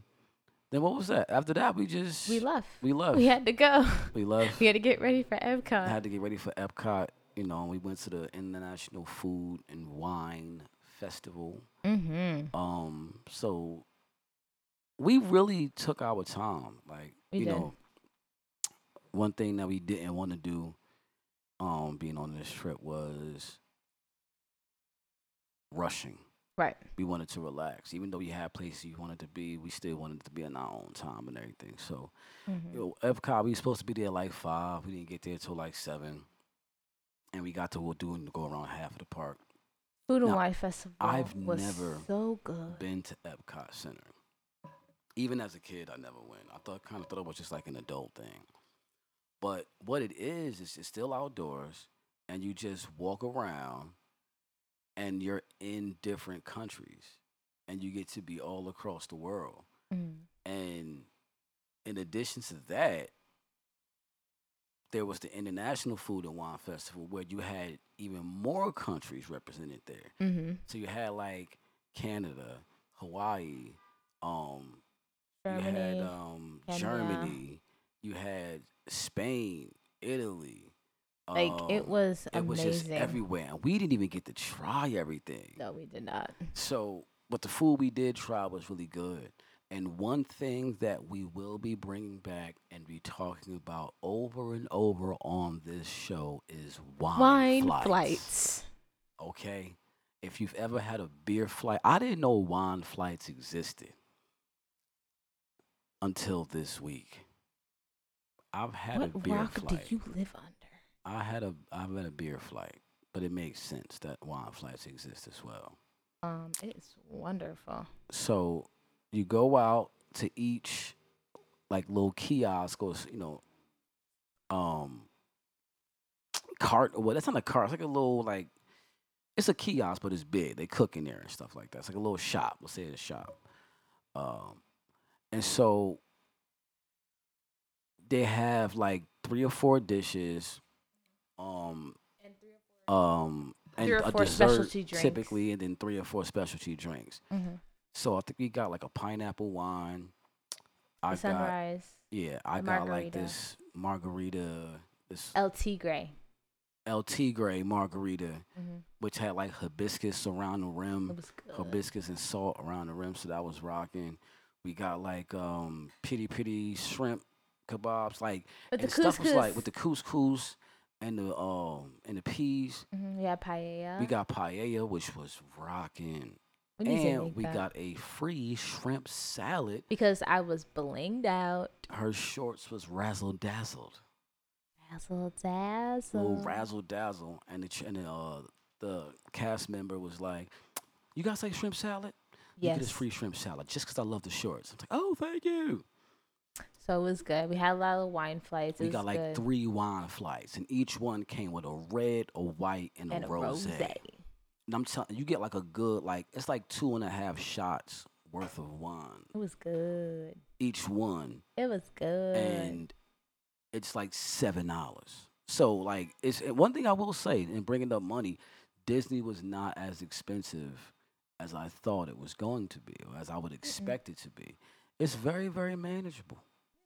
A: Then what was that? After that, we just
B: We left.
A: we left.
B: We had to go.
A: we left.
B: we had to get ready for Epcot.
A: I had to get ready for Epcot. You know, we went to the International Food and Wine Festival.
B: Mm-hmm.
A: Um, so we really took our time. Like,
B: We
A: you
B: did.
A: know, one thing that we didn't want to do, um, being on this trip was rushing.
B: Right.
A: We wanted to relax, even though we had places we wanted to be. We still wanted to be in our own time and everything. So,
B: Mm-hmm.
A: you know, Epcot, we were supposed to be there like five. We didn't get there till like seven, and we got to go do and go around half of the park.
B: Food and
A: Now,
B: Wine Festival
A: I've
B: was
A: never
B: so good.
A: Been to Epcot Center. Even as a kid, I never went. I thought kind of thought it was just like an adult thing, but what it is is it's still outdoors, and you just walk around, and you're in different countries, and you get to be all across the world.
B: Mm.
A: And in addition to that, there was the International Food and Wine Festival where you had even more countries represented there.
B: Mm-hmm.
A: So you had like Canada, Hawaii, um,
B: Germany.
A: you had um. Germany, you had Spain, Italy.
B: Like it
A: um,
B: was
A: it was just everywhere, and we didn't even get to try everything.
B: no, we did not.
A: So, but the food we did try was really good. And one thing that we will be bringing back and be talking about over and over on this show is wine,
B: Wine
A: flights.
B: flights.
A: Okay? If you've ever had a beer flight, I didn't know wine flights existed until this week. I've had a
B: What
A: beer
B: rock
A: flight.
B: did you live under?
A: I had a I've had a beer flight, but it makes sense that wine flights exist as well.
B: Um, it's wonderful.
A: So you go out to each like little kiosk or you know um cart well that's not a cart it's like a little like it's a kiosk but it's big they cook in there and stuff like that it's like a little shop let's say it's a shop um and so they have like three or four dishes um um and
B: Three or
A: a
B: four
A: dessert
B: specialty drinks.
A: typically and then three or four specialty drinks
B: Mm-hmm.
A: so I think we got like a pineapple wine. I
B: The
A: got
B: sunrise.
A: yeah, I got like this margarita, this
B: LT Gray.
A: LT Gray margarita,
B: Mm-hmm.
A: which had like hibiscus around the
B: It
A: rim,
B: was good.
A: hibiscus and salt around the rim, so that was rocking. We got like um piri piri shrimp kebabs, like
B: But the
A: and stuff was like with the couscous and the um and the peas.
B: Mhm, We paella.
A: We got paella, which was rocking,
B: We
A: and we
B: that.
A: got a free shrimp salad.
B: because I was blinged out.
A: her shorts was razzle dazzled,
B: Razzle dazzle.
A: little razzle dazzle, and the and the, uh, the cast member was like, "You guys like shrimp salad? You get
B: Yes.
A: this free shrimp salad just because I love the shorts." I'm like, "Oh, thank you."
B: So it was good. We had a lot of wine flights. It
A: we got like
B: good.
A: three wine flights, and each one came with a red, a white, and,
B: and
A: a
B: a
A: rose. And I'm telling you, get like a good like it's like two and a half shots worth of wine
B: It was good.
A: each one,
B: It was good.
A: and it's like seven dollars. So like it's one thing I will say in bringing up money, Disney was not as expensive as I thought it was going to be, or as I would expect it to be. It's very very manageable.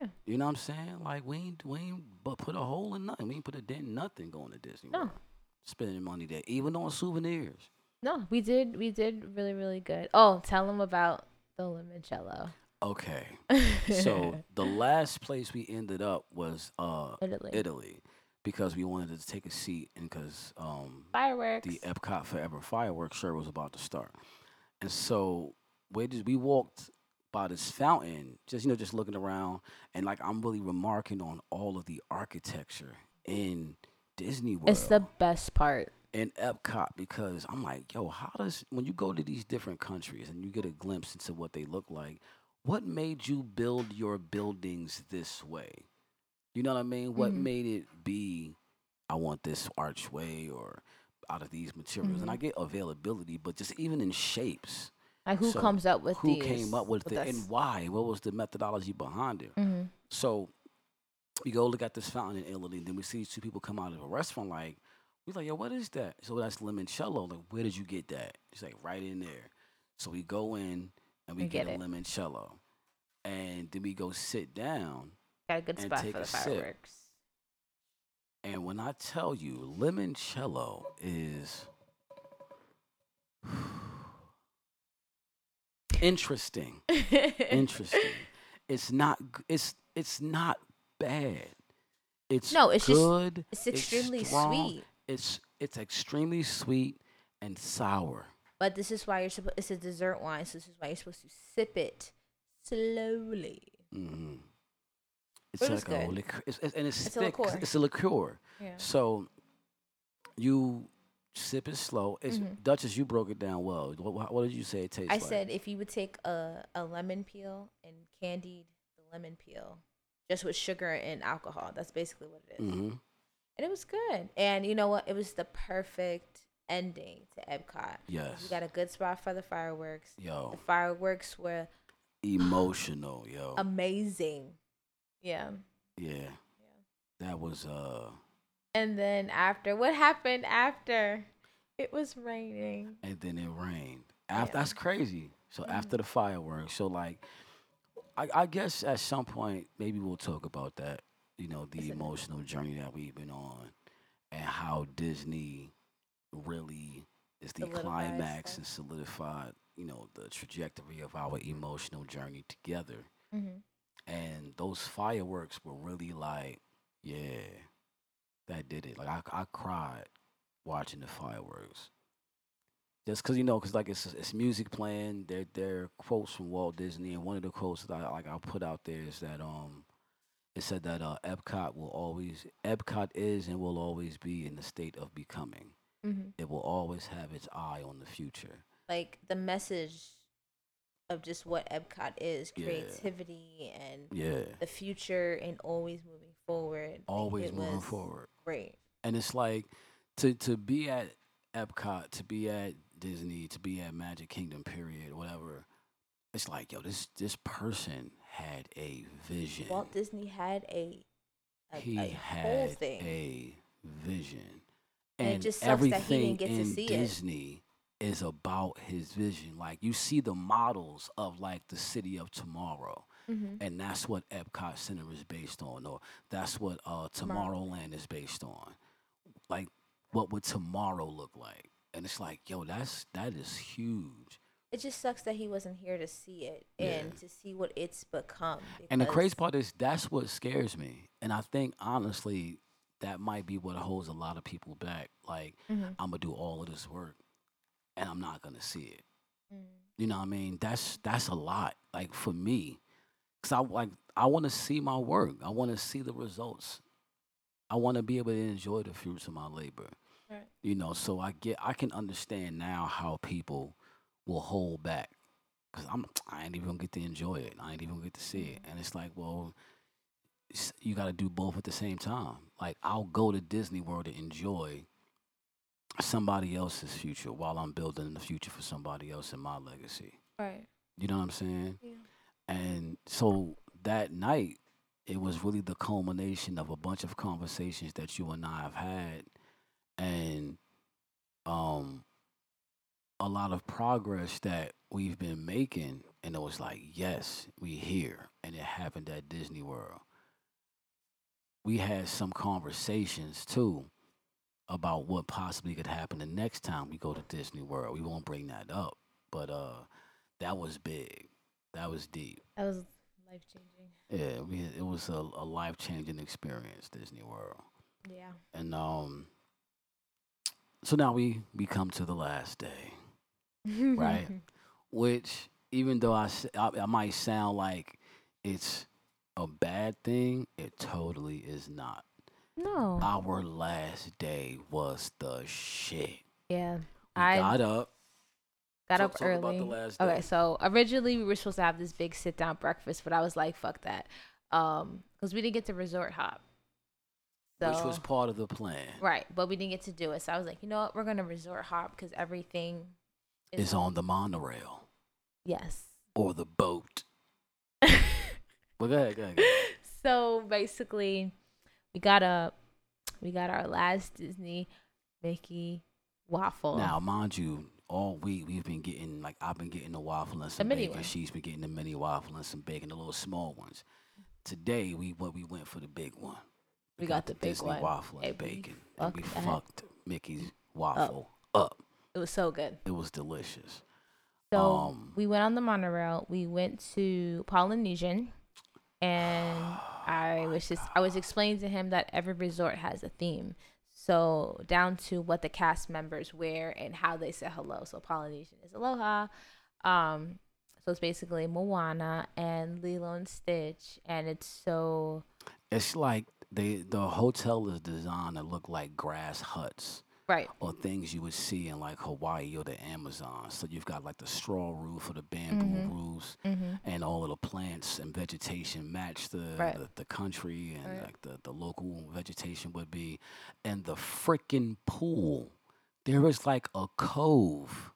B: Yeah.
A: You know what I'm saying? Like we ain't we ain't but put a hole in nothing. We ain't put a dent in nothing going to Disney
B: No.
A: World. Spending money there, even on souvenirs.
B: no, we did we did really really good. Oh, tell them about the limoncello.
A: Okay. [laughs] So the last place we ended up was uh
B: Italy.
A: Italy because we wanted to take a seat and because um
B: Fireworks.
A: the Epcot Forever fireworks show was about to start. And so we just we walked by this fountain, just you know, just looking around, and like I'm really remarking on all of the architecture in Disney World
B: it's the best part.
A: in Epcot because I'm like, yo, how does when you go to these different countries and you get a glimpse into what they look like, what made you build your buildings this way? You know what I mean? What
B: Mhm.
A: made it be I want this archway or out of these materials? And I
B: Mm-hmm.
A: get availability, but just even in shapes,
B: Like who
A: So,
B: comes up with
A: who
B: these?
A: came up with, it
B: us?
A: and why? What was the methodology behind it?
B: Mhm.
A: So we go look at this fountain in Italy, and then we see these two people come out of a restaurant. Like, we're like, yo, what is that? So that's limoncello. Like, where did you get that? It's like right in there. So we go in and we
B: We
A: get,
B: get
A: a limoncello, and then we go sit down.
B: Got a good spot for the
A: a sip.
B: fireworks.
A: And when I tell you, limoncello is interesting. Interesting. it's not. It's it's not bad. It's
B: No, it's just-
A: good.
B: It's extremely
A: strong.
B: sweet.
A: It's it's extremely sweet and sour.
B: But this is why you're supposed. It's a dessert wine, so this is why you're supposed to sip it slowly.
A: Mm-hmm. It's
B: But it was
A: like a liqueur, it's, it's, and it's,
B: It's a liqueur.
A: It's a liqueur.
B: Yeah.
A: So you sip it slow. It's
B: Mhm.
A: Duchess. You broke it down well. What, what, did you say it tastes like?
B: I
A: like?
B: said if you would take a, a lemon peel and candied the lemon peel, just with sugar and alcohol. That's basically what it is.
A: hmm
B: And it was good. And you know what? It was the perfect ending to Epcot.
A: Yes.
B: We got a good spot for the fireworks.
A: Yo,
B: The fireworks were
A: emotional, yo.
B: amazing. Yeah.
A: yeah. That was uh
B: And then after, what happened after? It was raining.
A: and then it rained. After
B: Yeah.
A: that's crazy. So
B: Mhm.
A: after the fireworks, so like I, I guess at some point maybe we'll talk about that. You know, the emotional journey that we've been on and how Disney really is the
B: Solidifies
A: climax
B: stuff.
A: and solidified, you know, the trajectory of our emotional journey together.
B: Mm-hmm.
A: and those fireworks were really like, yeah, that did it. Like I, I cried watching the fireworks, just cause you know, cause like it's it's music playing. There there are quotes from Walt Disney, and one of the quotes that I like I put out there is that um, it said that uh, Epcot will always Epcot is and will always be in the state of becoming.
B: Mm-hmm.
A: It will always have its eye on the future.
B: Like the message of just what Epcot is
A: Yeah.
B: creativity and
A: Yeah,
B: the future and always moving forward.
A: Always moving forward.
B: Great.
A: and it's like to to be at Epcot, to be at Disney, to be at Magic Kingdom, period, whatever. It's like, yo, this this person had a vision.
B: Walt Disney had a, a,
A: he
B: a
A: had a vision,
B: And it
A: and,
B: just sucks that he
A: everything
B: didn't get to
A: in
B: see.
A: Disney is about his vision. Like you see the models of like the city of tomorrow
B: mm-hmm.
A: and that's what Epcot Center is based on, or that's what uh, Tomorrowland is based on. Like, what would tomorrow look like? And it's like, yo, that's that is huge.
B: It just sucks that he wasn't here to see it
A: Yeah.
B: and to see what it's become.
A: And the crazy part is that's what scares me. And I think honestly, that might be what holds a lot of people back. Like,
B: Mhm.
A: I'm gonna do all of this work, and I'm not gonna see it.
B: Mhm.
A: You know what I mean? That's that's a lot. Like for me, cause I like I want to see my work. I want to see the results. I want to be able to enjoy the fruits of my labor.
B: Right.
A: You know, so I get I can understand now how people will hold back because I'm I ain't even gonna get to enjoy it. I ain't even gonna get to see it. Mm-hmm. And it's like, well, s- you got to do both at the same time. Like I'll go to Disney World to enjoy somebody else's future while I'm building the future for somebody else in my legacy.
B: Right.
A: You know what I'm saying?
B: Yeah.
A: And so that night, it was really the culmination of a bunch of conversations that you and I have had, and um, a lot of progress that we've been making. And it was like, yes, we here, and it happened at Disney World. We had some conversations too about what possibly could happen the next time we go to Disney World. We won't bring that up, but uh, that was big. That was deep.
B: That was life changing.
A: Yeah, we it was a, a life changing experience, Disney World,
B: Yeah.
A: and um, so now we we come to the last day, [laughs] Right. which even though I I might sound like it's a bad thing, it totally is not.
B: no.
A: Our last day was the shit.
B: yeah.
A: We
B: I
A: got up.
B: Got
A: talk-
B: up
A: talk
B: early. Okay, so originally we were supposed to have this big sit down breakfast, but I was like, fuck that. Um, because we didn't get to resort hop. So
A: which was part of the plan.
B: right, but we didn't get to do it. So I was like, you know what, we're gonna resort hop because everything
A: Is on the monorail
B: Yes.
A: or the boat. [laughs] Well, go ahead, go ahead. Go ahead.
B: so basically, we got up, we got our last Disney Mickey waffle.
A: Now, mind you, all week we've been getting like I've been getting the waffle and some bacon.
B: one.
A: She's been getting the mini waffle and some bacon, the little small ones. Today we what we went for the big one.
B: We got the big
A: Disney
B: one,
A: waffle and
B: and we
A: bacon, and we
B: fucked that
A: fucked Mickey's waffle up.
B: it was so good.
A: It was delicious.
B: So
A: Um,
B: we went on the monorail. We went to Polynesian, and [sighs] I was just I was explaining to him that every resort has a theme. So down to what the cast members wear and how they say hello. So Polynesian is aloha. Um, so it's basically Moana and Lilo and Stitch, and it's so
A: It's like they the hotel is designed to look like grass huts.
B: Right.
A: or things you would see in like Hawaii or the Amazon. So you've got like the straw roof or the bamboo
B: Mhm.
A: roofs,
B: Mm-hmm.
A: and all of the plants and vegetation match the
B: Right.
A: the, the country and
B: Right.
A: like the, the local vegetation would be. And the freaking pool, there is like a cove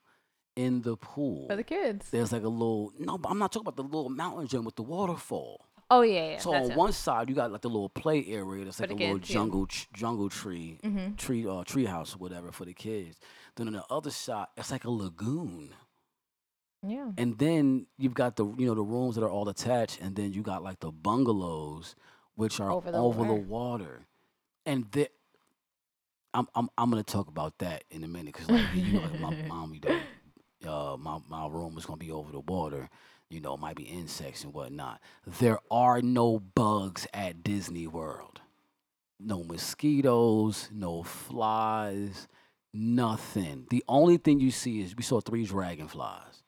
A: in the pool.
B: For the kids.
A: There's like a little no, but I'm not talking about the little mountain gym with the waterfall.
B: Oh yeah, yeah.
A: so on one side you got like the little play area that's like
B: the
A: a little
B: kids, yeah.
A: jungle tr- jungle tree
B: Mm-hmm.
A: tree uh tree house or whatever for the kids. Then on the other side, it's like a lagoon.
B: Yeah.
A: And then you've got the you know the rooms that are all attached, and then you got like the bungalows, which are
B: Over the,
A: over
B: the
A: the,
B: water.
A: water. And the, I'm I'm I'm gonna talk about that in a minute because like you know like my mom you know uh my my room is gonna be over the water. You know, might be insects and whatnot. There are no bugs at Disney World. No mosquitoes, no flies, nothing. The only thing you see is we saw three dragonflies.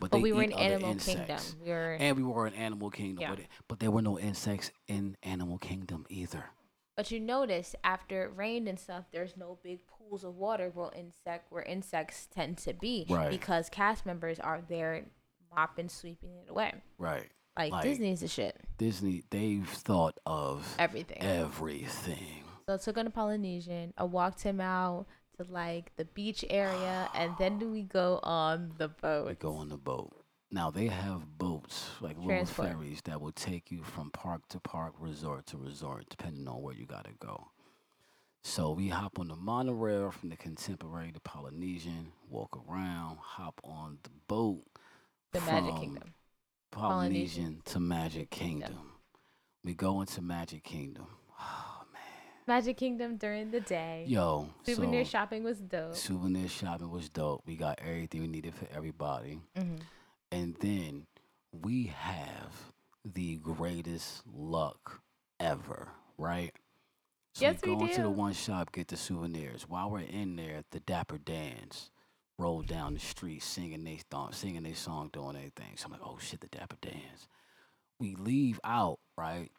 B: But
A: they
B: we were in Animal
A: insects.
B: Kingdom. We were
A: And we were in Animal Kingdom,
B: Yeah.
A: but, but there were no insects in Animal Kingdom either.
B: But you notice after it rained and stuff, there's no big pools of water where insect where insects tend to be
A: Right.
B: because cast members are there mopping, sweeping it away.
A: Right.
B: Like,
A: Like-
B: Disney's the shit.
A: Disney, they've thought of
B: Everything.
A: everything.
B: so I took him to Polynesian. I walked him out to like the beach area, and then do we go on the boat?
A: We go on the boat. Now they have boats, like little ferries that will take you from park to park, resort to resort, depending on where you gotta go. So we hop on the monorail from the Contemporary to Polynesian, walk around, hop on the boat,
B: The Magic Kingdom.
A: Polynesian,
B: Polynesian
A: to Magic
B: Kingdom.
A: Kingdom. We go into Magic Kingdom. Oh man,
B: Magic Kingdom during the day.
A: yo,
B: Souvenir
A: so
B: shopping was dope.
A: souvenir shopping was dope. We got everything we needed for everybody.
B: hmm
A: And then we have the greatest luck ever, right? So
B: Yes,
A: we
B: we
A: go into the one shop, get the souvenirs. While we're in there, the Dapper Dans roll down the street singing they song, singing their song, doing everything. So I'm like, oh shit, the Dapper Dans. We leave out, right?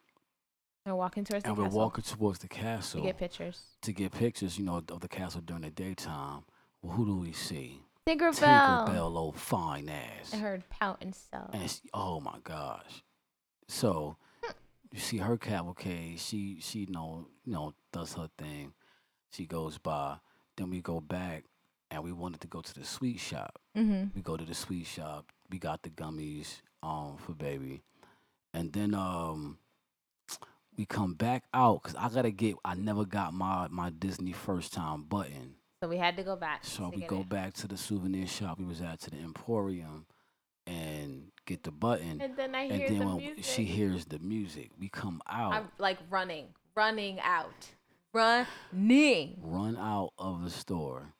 B: And walking towards the
A: and we're
B: castle
A: walking towards the castle
B: to get pictures.
A: to get pictures, you know, of the castle during the daytime. Well, who do we see?
B: Tinkerbell.
A: Tinkerbell, old fine ass.
B: I heard pouting so.
A: And she, oh my gosh. So hmm. you see her cavalcade, she she know you know does her thing. She goes by. Then we go back and we wanted to go to the sweet shop.
B: Mm-hmm.
A: We go to the sweet shop. We got the gummies um for baby. And then um we come back out cuz I got to get I never got my my Disney first time button.
B: So we had to go back.
A: So we go
B: it.
A: back to the souvenir shop we was at to the Emporium and get the button.
B: And then I
A: And
B: hear
A: then
B: the
A: when
B: music.
A: she hears the music, we come out,
B: I'm like running, running out, running.
A: run out of the store,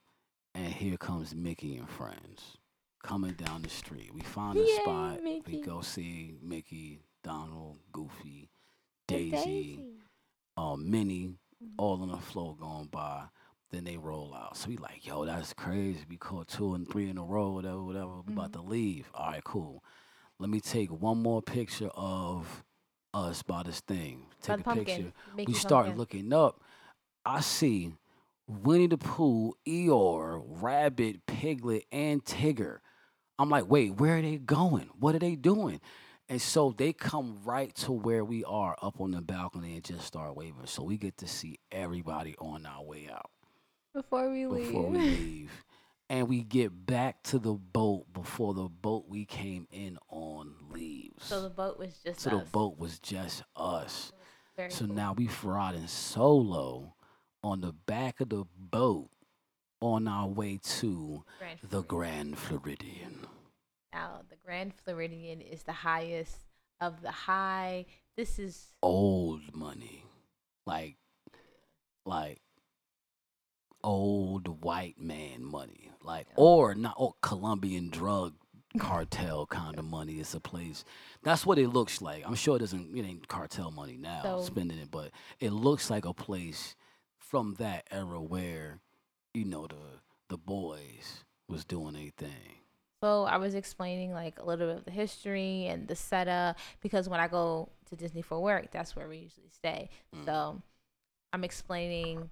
A: and here comes Mickey and friends coming down the street. We find a
B: Yay,
A: spot.
B: Mickey.
A: We go see Mickey, Donald, Goofy,
B: And
A: Daisy, um, Minnie,
B: Mhm.
A: all on the floor going by. Then they roll out. So we like, yo, that's crazy. We caught two and three in a row, whatever, whatever. We about to leave. All right, cool. Let me take one more picture of us by this thing. Take a
B: pumpkin.
A: picture. we start
B: pumpkin.
A: looking up. I see Winnie the Pooh, Eeyore, Rabbit, Piglet, and Tigger. I'm like, wait, where are they going? What are they doing? And so they come right to where we are up on the balcony and just start waving. So we get to see everybody on our way out
B: before we leave.
A: before we [laughs] leave. And we get back to the boat before the boat we came in on leaves.
B: so the boat was just
A: So the
B: us.
A: boat was just us.
B: Very
A: So
B: cool.
A: now we riding solo on the back of the boat on our way to
B: Grand
A: the Grand Floridian.
B: Now the Grand Floridian is the highest of the high. This is
A: Old money. Like like old white man money. Like or not or Colombian drug cartel kind of money. It's a place. That's what it looks like. I'm sure it doesn't it ain't cartel money now
B: So-
A: spending it, but it looks like a place from that era where, you know, the the boys was doing a thing.
B: So I was explaining like a little bit of the history and the setup because when I go to Disney for work, that's where we usually stay.
A: Mm.
B: So I'm explaining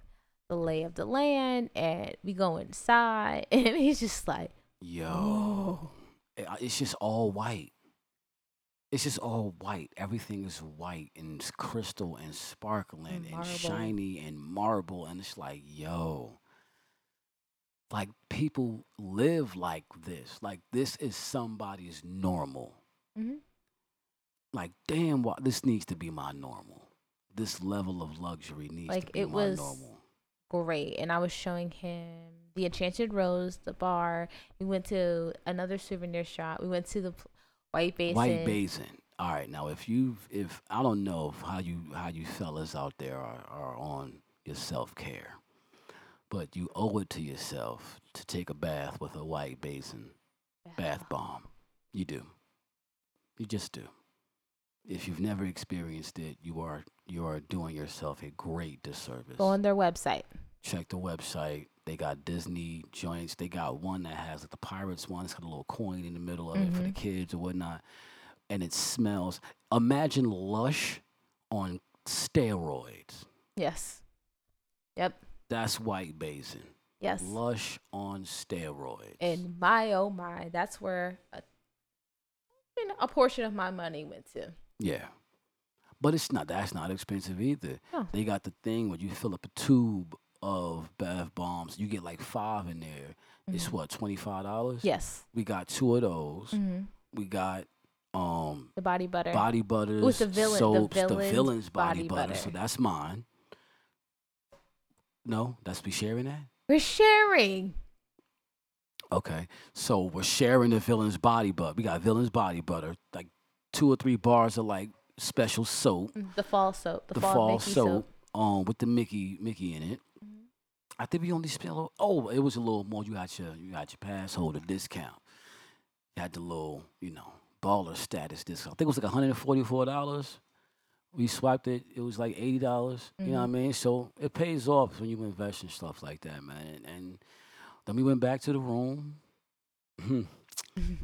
B: the lay of the land and we go inside [laughs] and he's just like,
A: Yo, it- it's just all white. It's just all white. Everything is white and it's crystal and sparkling
B: And
A: and, shiny and marble. And it's like, yo, like people live like this. Like this is somebody's normal.
B: hmm
A: Like, damn, what this needs to be my normal. This level of luxury needs
B: Like,
A: to be
B: it
A: my
B: was-
A: normal.
B: great. And I was showing him the Enchanted Rose, the bar. We went to another souvenir shop. We went to the pl- White Basin.
A: White Basin. All right, now if you if I don't know if how you how you fellas out there are, are on your self care, but you owe it to yourself to take a bath with a White Basin bath bomb. You do. You just do. If you've never experienced it, you are you are doing yourself a great disservice.
B: Go on their website.
A: Check the website. They got Disney joints. They got one that has like the Pirates one. It's got a little coin in the middle of it for the
B: Mhm.
A: kids or whatnot. And it smells. Imagine Lush on steroids.
B: Yes. Yep.
A: That's White Basin.
B: Yes.
A: Lush on steroids.
B: And my oh my, that's where a, you know, a portion of my money went to.
A: yeah. But it's not that's not expensive either.
B: No.
A: They got the thing where you fill up a tube of bath bombs. You get like five in there. It's
B: Mhm.
A: what, twenty five dollars?
B: Yes.
A: We got two of those.
B: hmm
A: We got um
B: The body butter.
A: body butters,
B: was the villain- the
A: soaps, the
B: villain's
A: villain's body,
B: body
A: butter. So that's mine. No, that's we sharing that.
B: We're sharing.
A: Okay, so we're sharing the villain's body butter. We got villain's body butter, like two or three bars of like special soap,
B: Mm, The fall soap. The,
A: the,
B: fall,
A: fall, soap,
B: soap.
A: um, with the Mickey Mickey in it. I think we only spent a little. Oh, it was a little more. You got your you got your pass holder discount. You had the little, you know, baller status discount. I think it was like one hundred and forty four dollars. We swiped it. It was like eighty dollars. You know what I mean? So it pays off when you invest in stuff like that, man. And then we went back to the room. [laughs]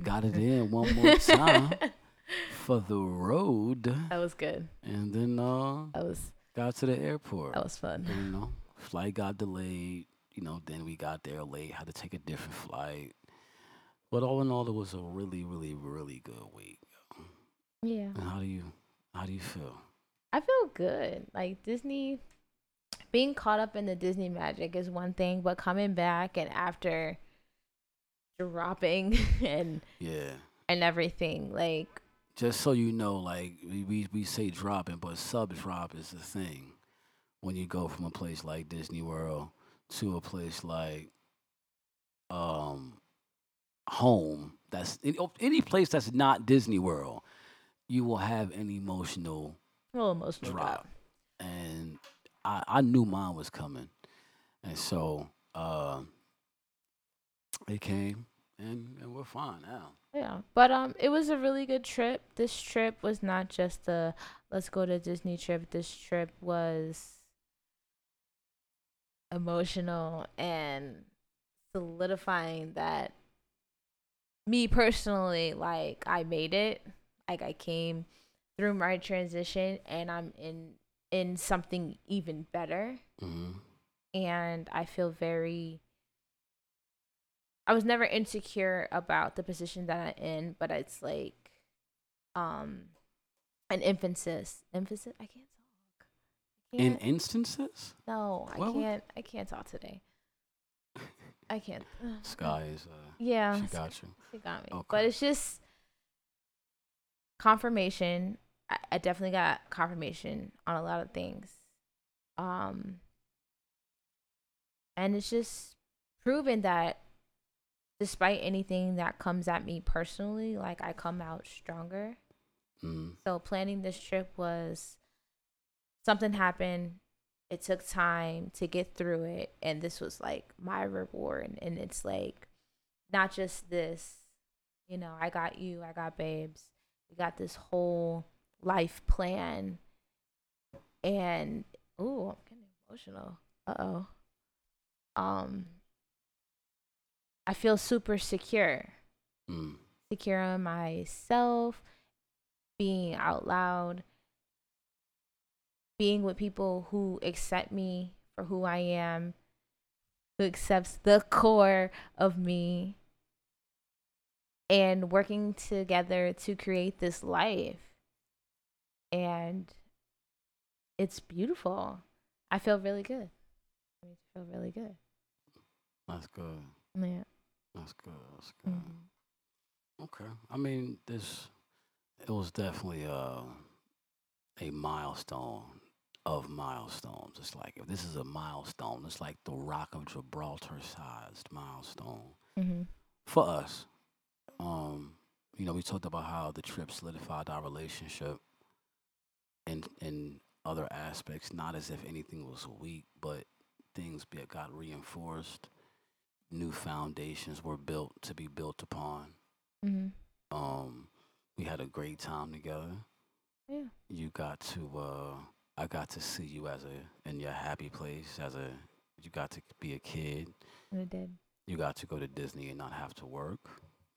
A: got it in one more time for the road,
B: That was good.
A: and then uh,
B: That was
A: got to the airport.
B: that was fun.
A: You know, flight got delayed. You know, then we got there late. Had to take a different flight. But all in all, it was a really, really, really good week.
B: Yeah.
A: And how do you how do you feel?
B: I feel good. Like Disney being caught up in the Disney magic is one thing, but coming back and after dropping [laughs] and
A: Yeah.
B: and everything, like
A: Just so you know, like we, we, we say dropping, but sub drop is the thing. When you go from a place like Disney World to a place like um home, that's any, any place that's not Disney World, you will have an emotional
B: little emotional
A: Drop.
B: drop.
A: and I, I knew mine was coming, and so uh, it came, and, and we're fine now.
B: Yeah, but um, it was a really good trip. This trip was not just a let's go to Disney trip. This trip was emotional and solidifying that me personally, like I made it. Like I came through my transition, and I'm in in something even better.
A: hmm
B: and I feel very I was never insecure about the position that I'm in, but it's like um an emphasis emphasis I can't
A: In instances,
B: no, I
A: What
B: can't I can't talk today. [laughs] I can't [sighs]
A: Sky is uh,
B: Yeah.
A: she [laughs] got you.
B: She got me.
A: Okay.
B: But it's just confirmation. I, I definitely got confirmation on a lot of things. Um and it's just proven that despite anything that comes at me personally, like I come out stronger.
A: Mm.
B: So planning this trip was something happened. It took time to get through it, and this was like my reward. And it's like not just this, you know, I got you, I got babes. We got this whole life plan. And ooh, I'm getting emotional. Uh oh. Um I feel super secure
A: Mm.
B: secure in myself, being out loud, being with people who accept me for who I am, who accepts the [laughs] core of me, and working together to create this life. And it's beautiful. I feel really good. I feel really good.
A: That's good.
B: Yeah.
A: That's good. That's good.
B: Mhm.
A: Okay. I mean, this it was definitely uh, a milestone of milestones. It's like if this is a milestone, it's like the Rock of Gibraltar sized milestone
B: Mhm.
A: for us. Um, you know, we talked about how the trip solidified our relationship in in other aspects, not as if anything was weak, but things be, got reinforced. New foundations were built to be built upon.
B: Mhm.
A: Um, we had a great time together.
B: Yeah.
A: You got to, uh, I got to see you as a in your happy place. As a, you got to be a kid.
B: It did.
A: You got to go to Disney and not have to work.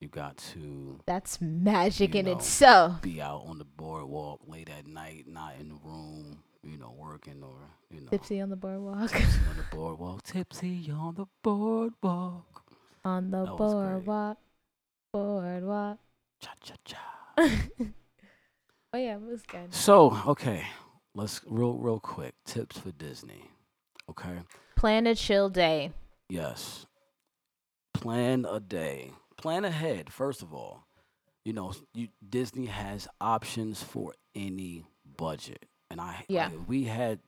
A: You got to
B: That's magic in
A: know.
B: itself.
A: be out on the boardwalk late at night, not in the room, you know, working or you know,
B: Tipsy on the boardwalk.
A: tipsy on the boardwalk, tipsy on the boardwalk,
B: on the
A: That was great.
B: boardwalk. Boardwalk.
A: cha cha cha. [laughs]
B: oh yeah, it was good.
A: So okay, let's real real quick tips for Disney. Okay.
B: Plan a chill day.
A: Yes. Plan a day. Plan ahead, first of all. You know, you, Disney has options for any budget. And I
B: Yeah.
A: like, we had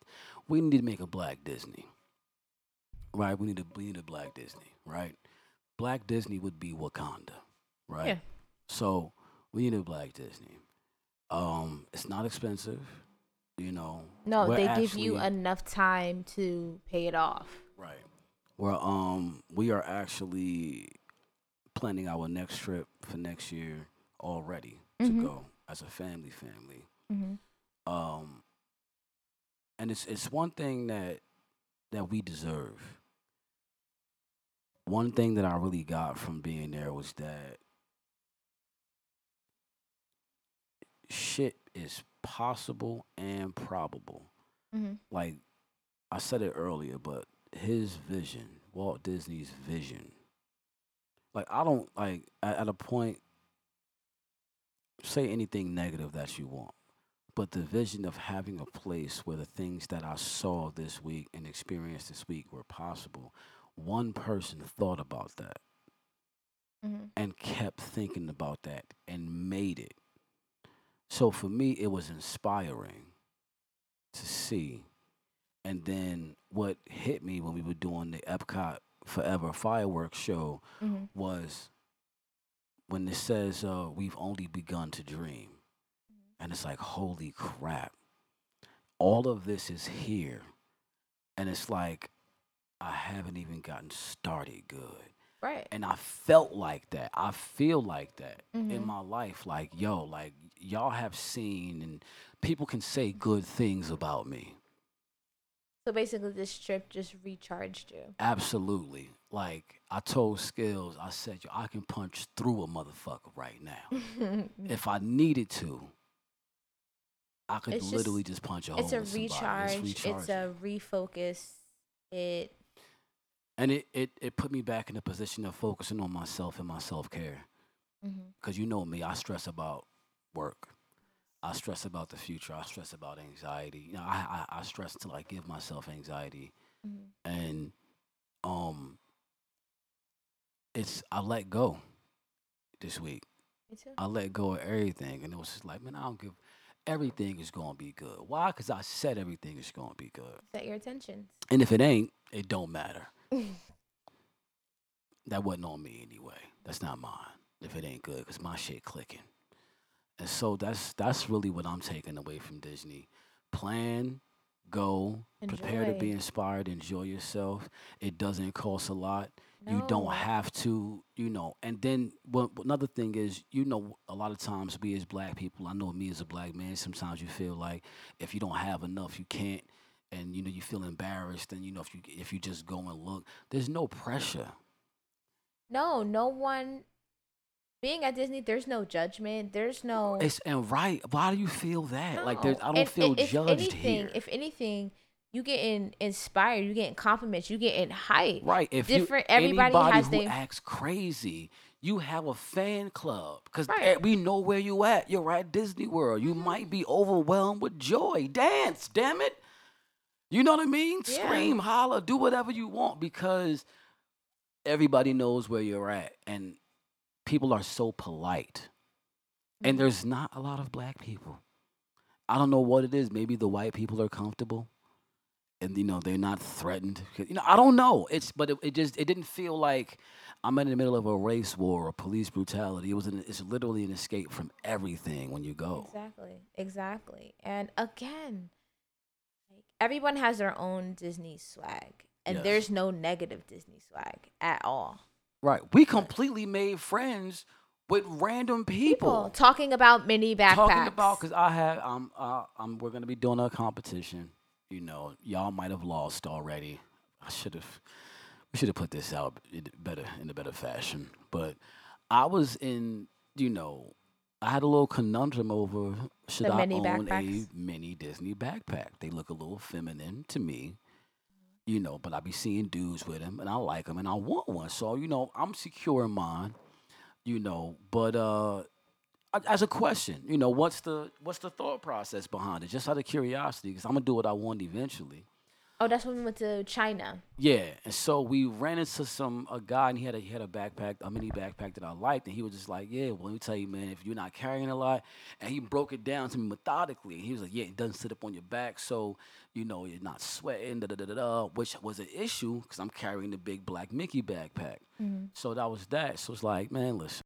A: we need to make a black Disney. Right? We need to we need a black Disney, right? Black Disney would be Wakanda, right?
B: Yeah.
A: So we need a black Disney. Um, it's not expensive, you know.
B: No, they give you enough time to pay it off.
A: Right. Well, um, we are actually planning our next trip for next year already
B: Mhm.
A: to go as a family. Family.
B: Mm-hmm.
A: Um, and it's it's one thing that that we deserve. One thing that I really got from being there was that shit is possible and probable.
B: Mm-hmm.
A: like I said it earlier, but his vision, Walt Disney's vision, like I don't like at, at a point say anything negative that you want. But the vision of having a place where the things that I saw this week and experienced this week were possible, one person thought about that
B: Mm-hmm.
A: and kept thinking about that and made it. So for me, it was inspiring to see. And then what hit me when we were doing the Epcot Forever fireworks show
B: Mm-hmm.
A: was when it says uh, we've only begun to dream. And it's like, holy crap. All of this is here. And it's like, I haven't even gotten started good.
B: Right.
A: And I felt like that. I feel like that in
B: Mhm.
A: my life. Like, yo, like, y'all have seen, and people can say good things about me.
B: So basically, this trip just recharged you.
A: Absolutely. Like, I told Skills, I said, yo, I can punch through a motherfucker right now. [laughs] if I needed to, I could
B: It's
A: literally just, punch a hole
B: it's a
A: in
B: recharge. It's,
A: recharging.
B: a refocus. It.
A: And it, it, it put me back in a position of focusing on myself and my self care.
B: mhm.
A: Because you know me, I stress about work. I stress about the future. I stress about anxiety. You know, I, I, I stress until I give myself anxiety.
B: Mhm.
A: And um it's I let go this week. I let go of everything. And it was just like, man, I don't give everything is gonna be good. Why? Because I said everything is gonna be good.
B: Set your intentions.
A: And if it ain't, it don't matter. That wasn't on me anyway. That's not mine. If it ain't good, because my shit clicking. And so that's that's really what I'm taking away from Disney. Plan, go, prepare to be inspired, enjoy yourself. It doesn't cost a lot. You don't have to, you know. And then one, another thing is, you know, a lot of times we as black people, I know me as a black man, sometimes you feel like if you don't have enough, you can't, and you know you feel embarrassed. And you know if you if you just go and look, there's no pressure.
B: No, no one. Being at Disney, there's no judgment. There's no.
A: It's and right. Why do you feel that? Like there's, I don't
B: And-
A: feel
B: if
A: judged
B: anything,
A: here.
B: If anything, you getting inspired, you getting compliments, you getting hype.
A: Right. If
B: different-
A: you,
B: everybody has
A: who
B: they-
A: acts crazy, you have a fan club because
B: Right.
A: Eh, we know where you at. You're at Disney World. You might be overwhelmed with joy. Dance, damn it. You know what I mean?
B: Yeah.
A: Scream, holler, do whatever you want because everybody knows where you're at, and people are so polite. And
B: Mhm.
A: there's not a lot of black people. I don't know what it is. Maybe the white people are comfortable, and you know they're not threatened. You know, I don't know. It's but it, it just it didn't feel like I'm in the middle of a race war or police brutality. It was an, it's literally an escape from everything when you go.
B: Exactly. Exactly. And again, everyone has their own Disney swag, and
A: Yes.
B: there's no negative Disney swag at all.
A: Right. We completely made friends with random people.
B: talking about mini backpacks.
A: talking about because I have um uh, um we're gonna be doing a competition. You know, y'all might have lost already. I should have we should have put this out better in a better fashion. But I was in you know I had a little conundrum over should
B: The
A: I own
B: backpacks?
A: a mini Disney backpack. They look a little feminine to me. You know, but I be seeing dudes with them, and I like them, and I want one. So you know, I'm secure in mine. You know, but uh, as a question, you know, what's the what's the thought process behind it? Just out of curiosity, because I'm gonna do what I want eventually.
B: Oh, that's when we went to China.
A: Yeah, and so we ran into some a guy, and he had a he had a backpack, a mini backpack that I liked, and he was just like, "Yeah, well, let me tell you, man, if you're not carrying a lot," and he broke it down to me methodically. He was like, "Yeah, it doesn't sit up on your back, so you know you're not sweating." Da da da da, da which was an issue because I'm carrying the big black Mickey backpack. Mm-hmm. So that was that. So it's like, man, listen,